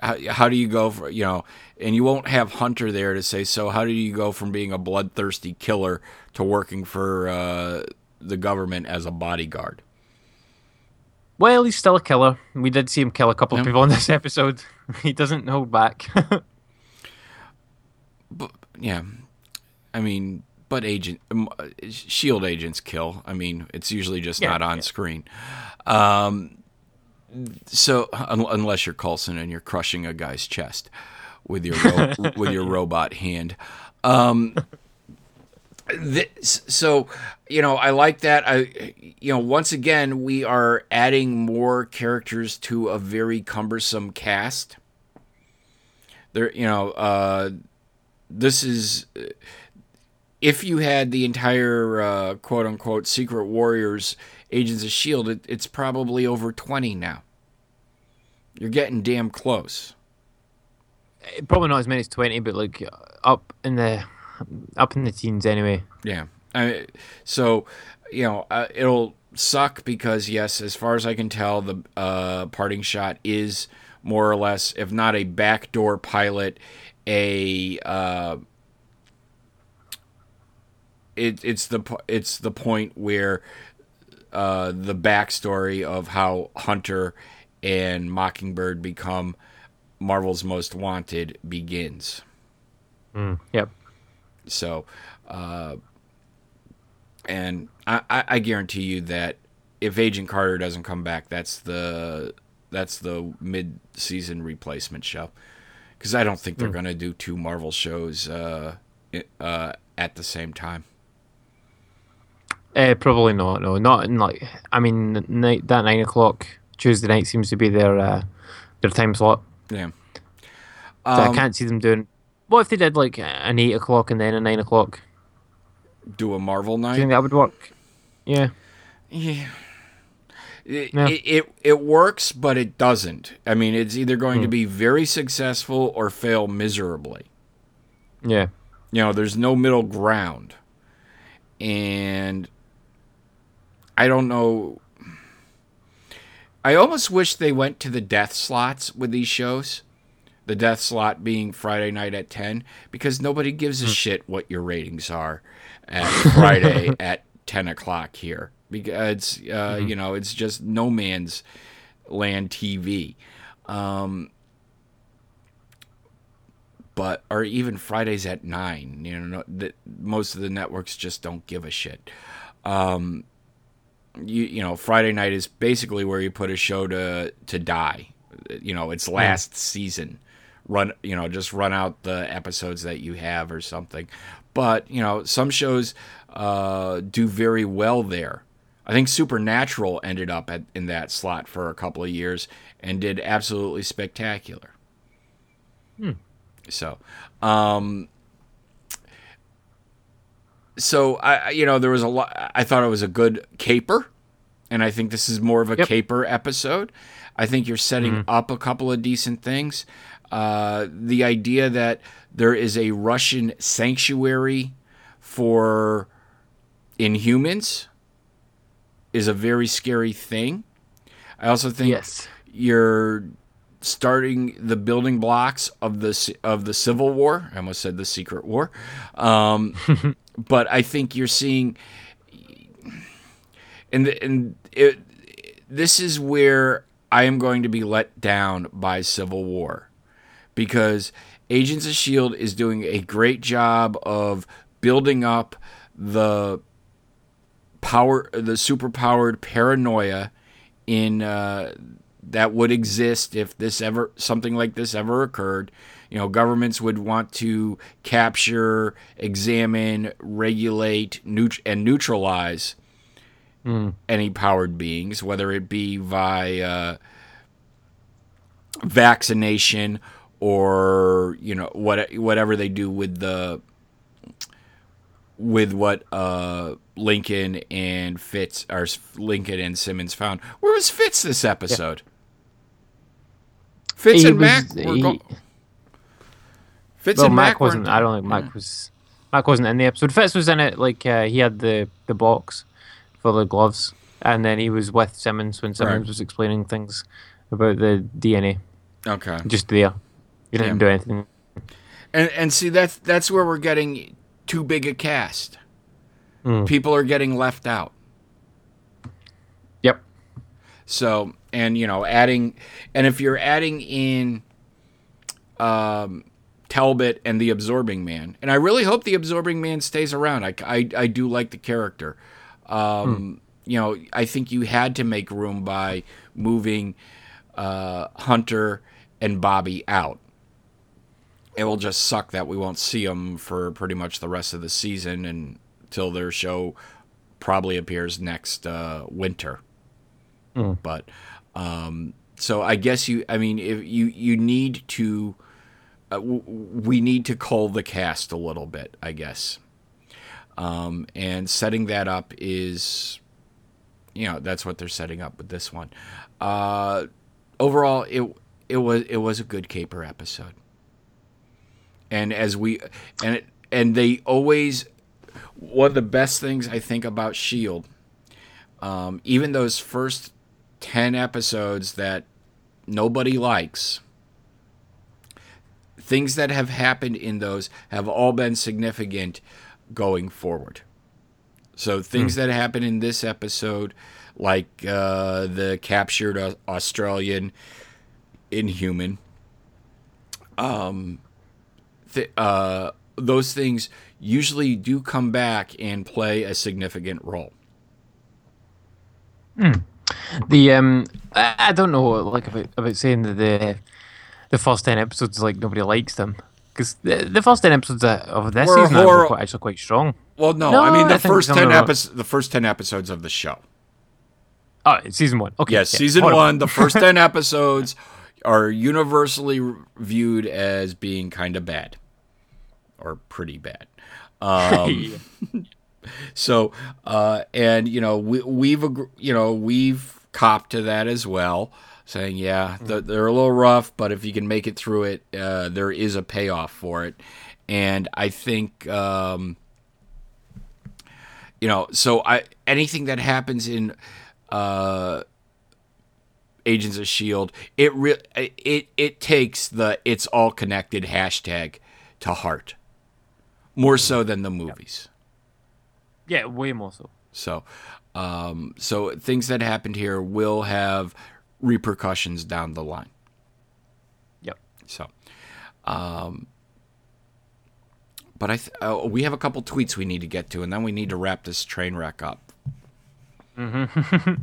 How, how do you go for you know? And you won't have Hunter there to say so. How do you go from being a bloodthirsty killer to working for uh, the government as a bodyguard? Well, he's still a killer. We did see him kill a couple of people in this episode. He doesn't hold back. but Yeah, I mean, but agent um, uh, shield agents kill. I mean, it's usually just Yeah, not on yeah. screen. Um, so un- unless you're Coulson and you're crushing a guy's chest with your ro- with your robot hand. Um, this, so you know, I like that. I you know, once again, we are adding more characters to a very cumbersome cast. There, you know, uh, this is if you had the entire uh, quote unquote secret warriors agents of shield it, it's probably over 20 now. You're getting damn close. Probably not as many as twenty, but like up in the up in the teens anyway. yeah. I, so you know uh, it'll suck because yes as far as i can tell the uh, parting shot is more or less if not a backdoor pilot a uh, it, it's the it's the point where uh, the backstory of how Hunter and Mockingbird become Marvel's most wanted begins. Yep. So, uh, and I, I, guarantee you that if Agent Carter doesn't come back, that's the that's the mid-season replacement show. Because I don't think they're going to do two Marvel shows uh, uh, at the same time. Uh, probably not. No, not in like. I mean, night that nine o'clock Tuesday night seems to be their uh, their time slot. Yeah. So I Um, can't see them doing. What if they did like an eight o'clock and then a nine o'clock? do a Marvel night. Do you think that would work? Yeah. Yeah. It, Yeah. it, it it works, but it doesn't. I mean, it's either going to be very successful or fail miserably. Yeah. You know, there's no middle ground. And I don't know. I almost wish they went to the death slots with these shows. The death slot being Friday night at 10, because nobody gives a shit what your ratings are at Friday at 10 o'clock here. Because, uh, you know, it's just no man's land TV. Um, but or even Fridays at nine. You know, that most of the networks just don't give a shit. Um, you you know, Friday night is basically where you put a show to to die. You know, it's last season. Run, you know, just run out the episodes that you have or something. But you know, some shows uh, do very well there. I think Supernatural ended up at, in that slot for a couple of years and did absolutely spectacular. So, um, so I, you know, there was a lot. I thought it was a good caper, and I think this is more of a Yep. caper episode. I think you're setting up a couple of decent things. Uh, the idea that there is a Russian sanctuary for Inhumans is a very scary thing. I also think Yes. you're starting the building blocks of the of the Civil War. I almost said the Secret War, um, but I think you're seeing, and and it, this is where I am going to be let down by Civil War, because Agents of Shield is doing a great job of building up the power, the superpowered paranoia in uh, that would exist if this ever something like this ever occurred. You know, governments would want to capture, examine, regulate, neut- and neutralize any powered beings, whether it be via vaccination or you know what whatever they do with the with what uh, Lincoln and Fitz or Lincoln and Simmons found. Where was Fitz this episode? Fitz He and was- Mac were he- go- Fitz Well, Mac wasn't. I don't think Mac was. Mac wasn't in the episode. Fitz was in it. Like uh, he had the the box for the gloves, and then he was with Simmons when Simmons Right. was explaining things about the DNA. Okay. Just there. You didn't Yeah. do anything. And and see that's that's where we're getting too big a cast. Hmm. People are getting left out. Yep. So, and you know, adding, and if you're adding in um, Talbot and the Absorbing Man, and I really hope the Absorbing Man stays around. I, I, I do like the character. Um, You know, I think you had to make room by moving uh, Hunter and Bobby out. It will just suck that we won't see them for pretty much the rest of the season and until their show probably appears next uh, winter but um, so I guess you. I mean, if you you need to, uh, w- we need to cull the cast a little bit, I guess. Um, and setting that up is, you know, that's what they're setting up with this one. Uh, overall, it it was it was a good caper episode. And as we and it, and they always one of the best things I think about Shield um, even those first 10 episodes that nobody likes, things that have happened in those have all been significant going forward. So things that happen in this episode, like uh, the captured Australian Inhuman, um, th- uh, those things usually do come back and play a significant role. The um, I, I don't know like about about saying that the the first ten episodes like nobody likes them because the, the first ten episodes of- this Were season are horror- quite, actually quite strong. Well, no, No, I mean the think first ten episodes. The first ten episodes of the show. Oh, season one. Okay. Yes, yeah, season horrible. one. The first ten episodes are universally viewed as being kind of bad, or pretty bad. Um, So, uh, and you know, we, we've you know we've copped to that as well, saying yeah, th- they're a little rough, but if you can make it through it, uh, there is a payoff for it, and I think. Um, you know, so I anything that happens in uh, Agents of Shield, it re- it it takes the it's all connected hashtag to heart more so than the movies. Yeah, way more so. So, um, so things that happened here will have repercussions down the line. Yep. So, um, but I th- uh, we have a couple tweets we need to get to, and then we need to wrap this train wreck up.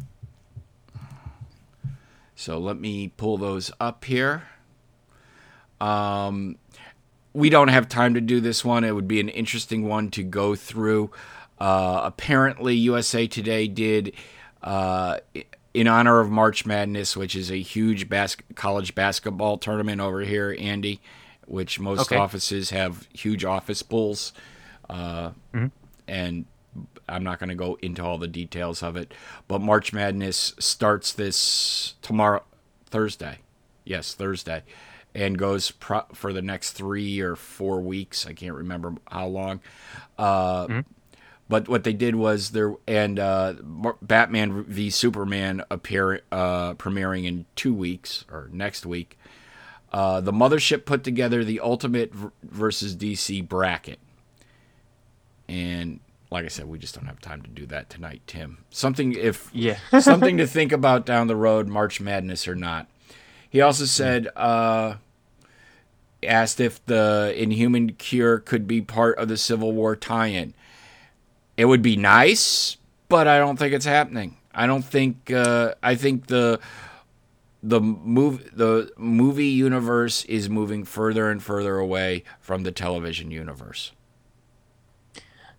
so let me pull those up here. Um, we don't have time to do this one. It would be an interesting one to go through. Uh, apparently, USA Today did, uh, in honor of March Madness, which is a huge bas- college basketball tournament over here, Andy, which most Okay. offices have huge office pools. Uh, and I'm not going to go into all the details of it. But March Madness starts this tomorrow, Thursday. Yes, Thursday, and goes pro- for the next three or four weeks. I can't remember how long. Uh, But what they did was there, and uh, Batman v Superman appear uh, premiering in two weeks or next week. Uh, the mothership put together the Ultimate versus DC bracket, and like I said, we just don't have time to do that tonight, Tim. Something if Yeah. something to think about down the road, March Madness or not. He also said, uh, asked if the Inhuman Cure could be part of the Civil War tie-in. It would be nice, but I don't think it's happening. I don't think. Uh, I think the the move the movie universe is moving further and further away from the television universe.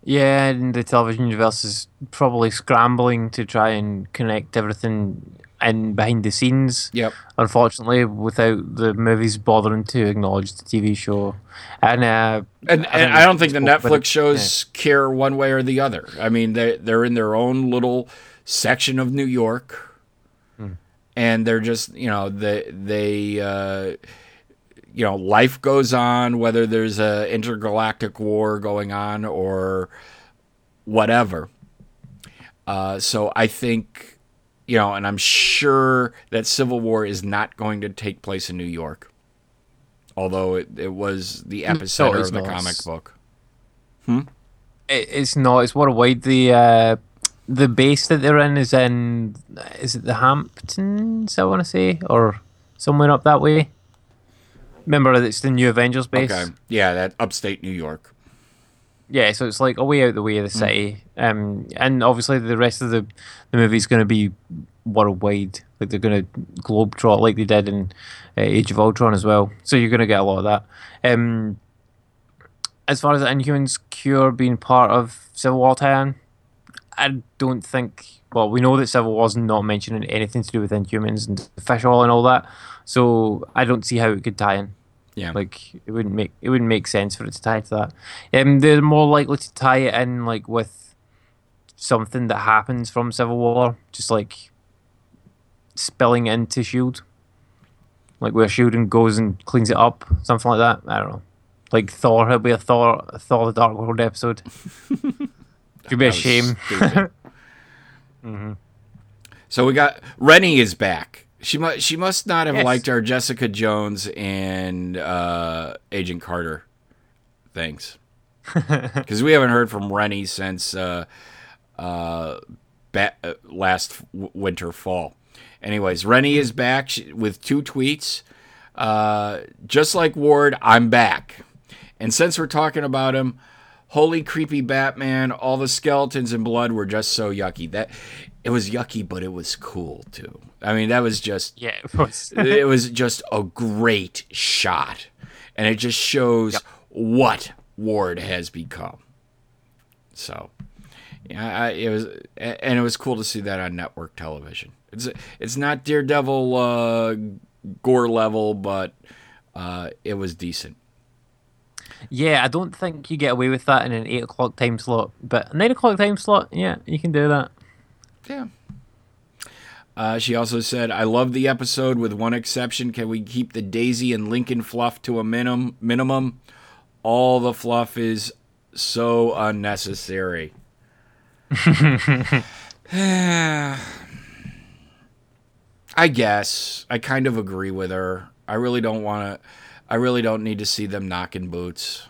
Yeah, and the television universe is probably scrambling to try and connect everything in behind the scenes. Yep. Unfortunately, without the movies bothering to acknowledge the TV show, and uh, And, I and I don't think the Netflix shows care one way or the other. I mean, they they're in their own little section of New York, and they're just you know they they uh, you know life goes on whether there's a intergalactic war going on or whatever. Uh, so I think you know, and I'm sure that Civil War is not going to take place in New York although it, it was the epicenter it's of the not. comic book. Hmm? It, it's not. It's what a worldwide. The uh, the base that they're in is in. Is it the Hamptons? I want to say, or somewhere up that way. Remember, it's the new Avengers base. Okay, yeah, that upstate New York. Yeah, so it's like a way out the way of the city, um, and obviously the rest of the the movie's going to be worldwide. Like they're going to globetrot like they did in uh, Age of Ultron as well. So you're going to get a lot of that. Um, as far as the Inhumans cure being part of Civil War tie I don't think. Well, we know that Civil War's not mentioning anything to do with Inhumans and fish oil and all that. So I don't see how it could tie in. Yeah, Like it wouldn't make it wouldn't make sense for it to tie to that. Um, they're more likely to tie it in like with something that happens from Civil War, just like spilling into Shield, like where Shield goes and cleans it up, something like that. I don't know. Like Thor, it'll be a Thor, a Thor: The Dark World episode. Should be a shame. So we got Rennie is back. She must she must not have Yes. liked our Jessica Jones and uh, Agent Carter things because we haven't heard from Rennie since uh, uh, ba- uh, last w- winter fall. Anyways, Rennie is back with two tweets. Uh, just like Ward, I'm back. And since we're talking about him, holy creepy Batman, all the skeletons and blood were just so yucky. That it was yucky, but it was cool too. I mean, that was just Yeah, it was. it was just a great shot, and it just shows what Ward has become. So, yeah, I, it was, and it was cool to see that on network television. It's it's not Daredevil uh, gore level, but uh, it was decent. Yeah, I don't think you get away with that in an eight o'clock time slot, but a nine o'clock time slot, yeah, you can do that. Yeah. Uh, she also said, "I love the episode. With one exception, can we keep the Daisy and Lincoln fluff to a minimum? Minimum. All the fluff is so unnecessary." I guess I kind of agree with her. I really don't want to. I really don't need to see them knocking boots.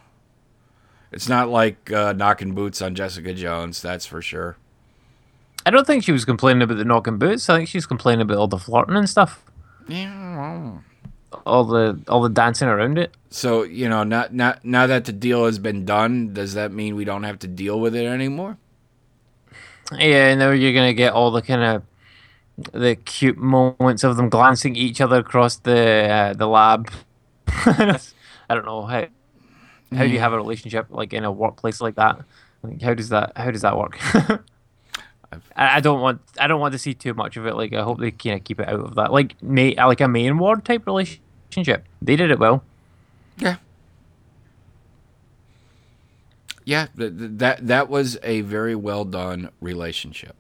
It's not like uh, knocking boots on Jessica Jones, that's for sure. I don't think she was complaining about the knocking boots. I think she's complaining about all the flirting and stuff, Yeah. all the all the dancing around it. So you know, not not now that the deal has been done, does that mean we don't have to deal with it anymore? Yeah, and now you're gonna get all the kind of the cute moments of them glancing at each other across the uh, the lab. I don't know how how do you have a relationship like in a workplace like that? Like, how does that how does that work? I, I don't want I don't want to see too much of it. Like I hope they kind of keep it out of that. Like may like a main ward type relationship. They did it well. Yeah. yeah, th- th- that that was a very well done relationship.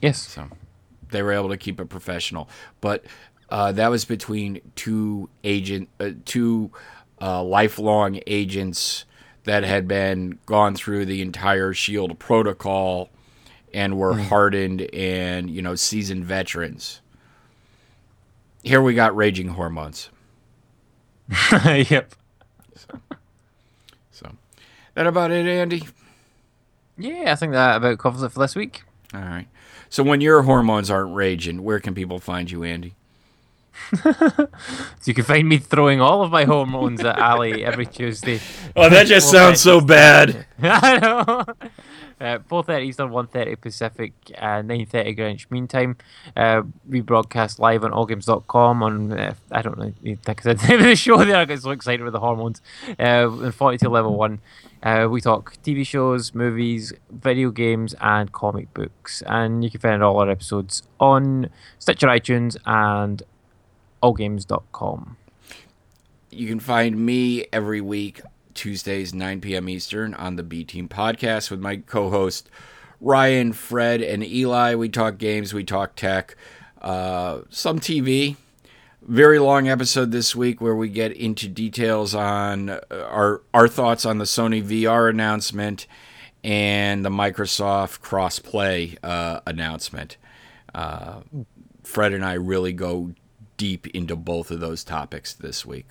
Yes. So they were able to keep it professional, but uh, that was between two agent, uh, two uh, lifelong agents that had been gone through the entire Shield protocol and were mm. hardened and you know seasoned veterans. Here we got raging hormones. yep. So that about it, Andy. Yeah, I think that about covers it for this week. All right. So when your hormones aren't raging, where can people find you, Andy? So you can find me throwing all of my hormones at Ali every Tuesday. Oh, that just sounds so bad. I know. Uh, 4.30 Eastern, 1.30 Pacific, uh, 9.30 Greenwich Mean Time. Uh, we broadcast live on allgames.com on, uh, I don't know, think I said the show there, I get so excited with the hormones. Uh, in 42 Level 1, uh, we talk TV shows, movies, video games, and comic books. And you can find all our episodes on Stitcher iTunes and allgames.com. You can find me every week, Tuesdays, 9 p.m. Eastern, on the B Team podcast with my co host Ryan, Fred, and Eli. We talk games, we talk tech, uh, some TV. Very long episode this week where we get into details on uh, our our thoughts on the Sony VR announcement and the Microsoft crossplay uh, announcement. Uh, Fred and I really go deep into both of those topics this week.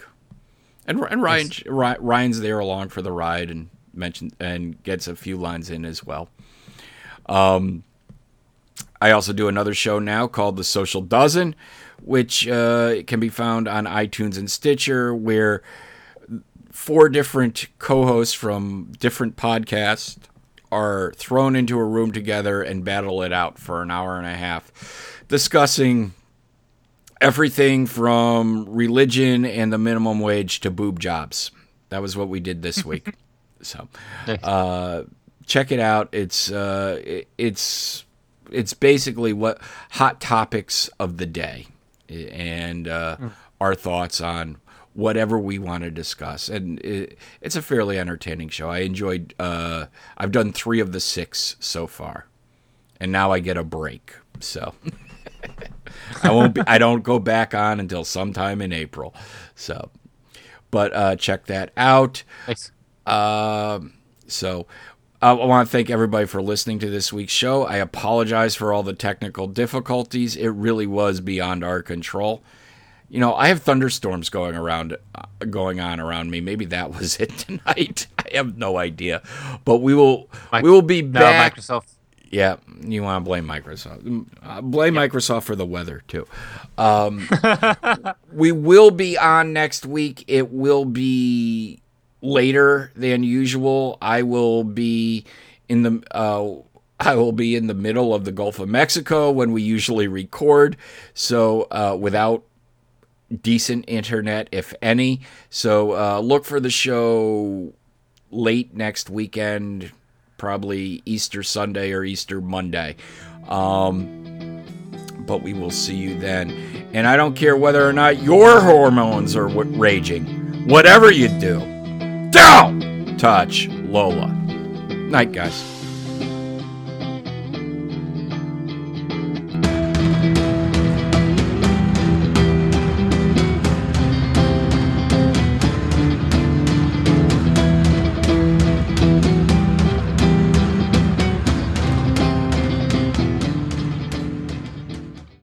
And, and Ryan Ry- Ryan's there along for the ride and mentioned and gets a few lines in as well. Um, I also do another show now called The Social Dozen, which uh, can be found on iTunes and Stitcher, where four different co-hosts from different podcasts are thrown into a room together and battle it out for an hour and a half, discussing everything from religion and the minimum wage to boob jobs. That was what we did this week. so, uh, check it out. It's uh, it- it's it's basically what hot topics of the day and uh, our thoughts on whatever we want to discuss. And it, it's a fairly entertaining show. I enjoyed. Uh, I've done three of the six so far, and now I get a break. So. I won't be, I don't go back on until sometime in April. So, but uh, check that out. Nice. Um, so I want to thank everybody for listening to this week's show. I apologize for all the technical difficulties. It really was beyond our control. You know, I have thunderstorms going around, uh, going on around me. Maybe that was it tonight. I have no idea, but we will, we will be No, back. Microsoft. Yeah, you want to blame Microsoft. Uh, blame Microsoft for the weather too. Um, we will be on next week. It will be later than usual. I will be in the uh, I will be in the middle of the Gulf of Mexico when we usually record. So uh, without decent internet, if any. So uh, look for the show late next weekend, probably Easter Sunday or Easter Monday. Um, but we will see you then. And I don't care whether or not your hormones are w- raging. Whatever you do, don't touch Lola. Night, guys.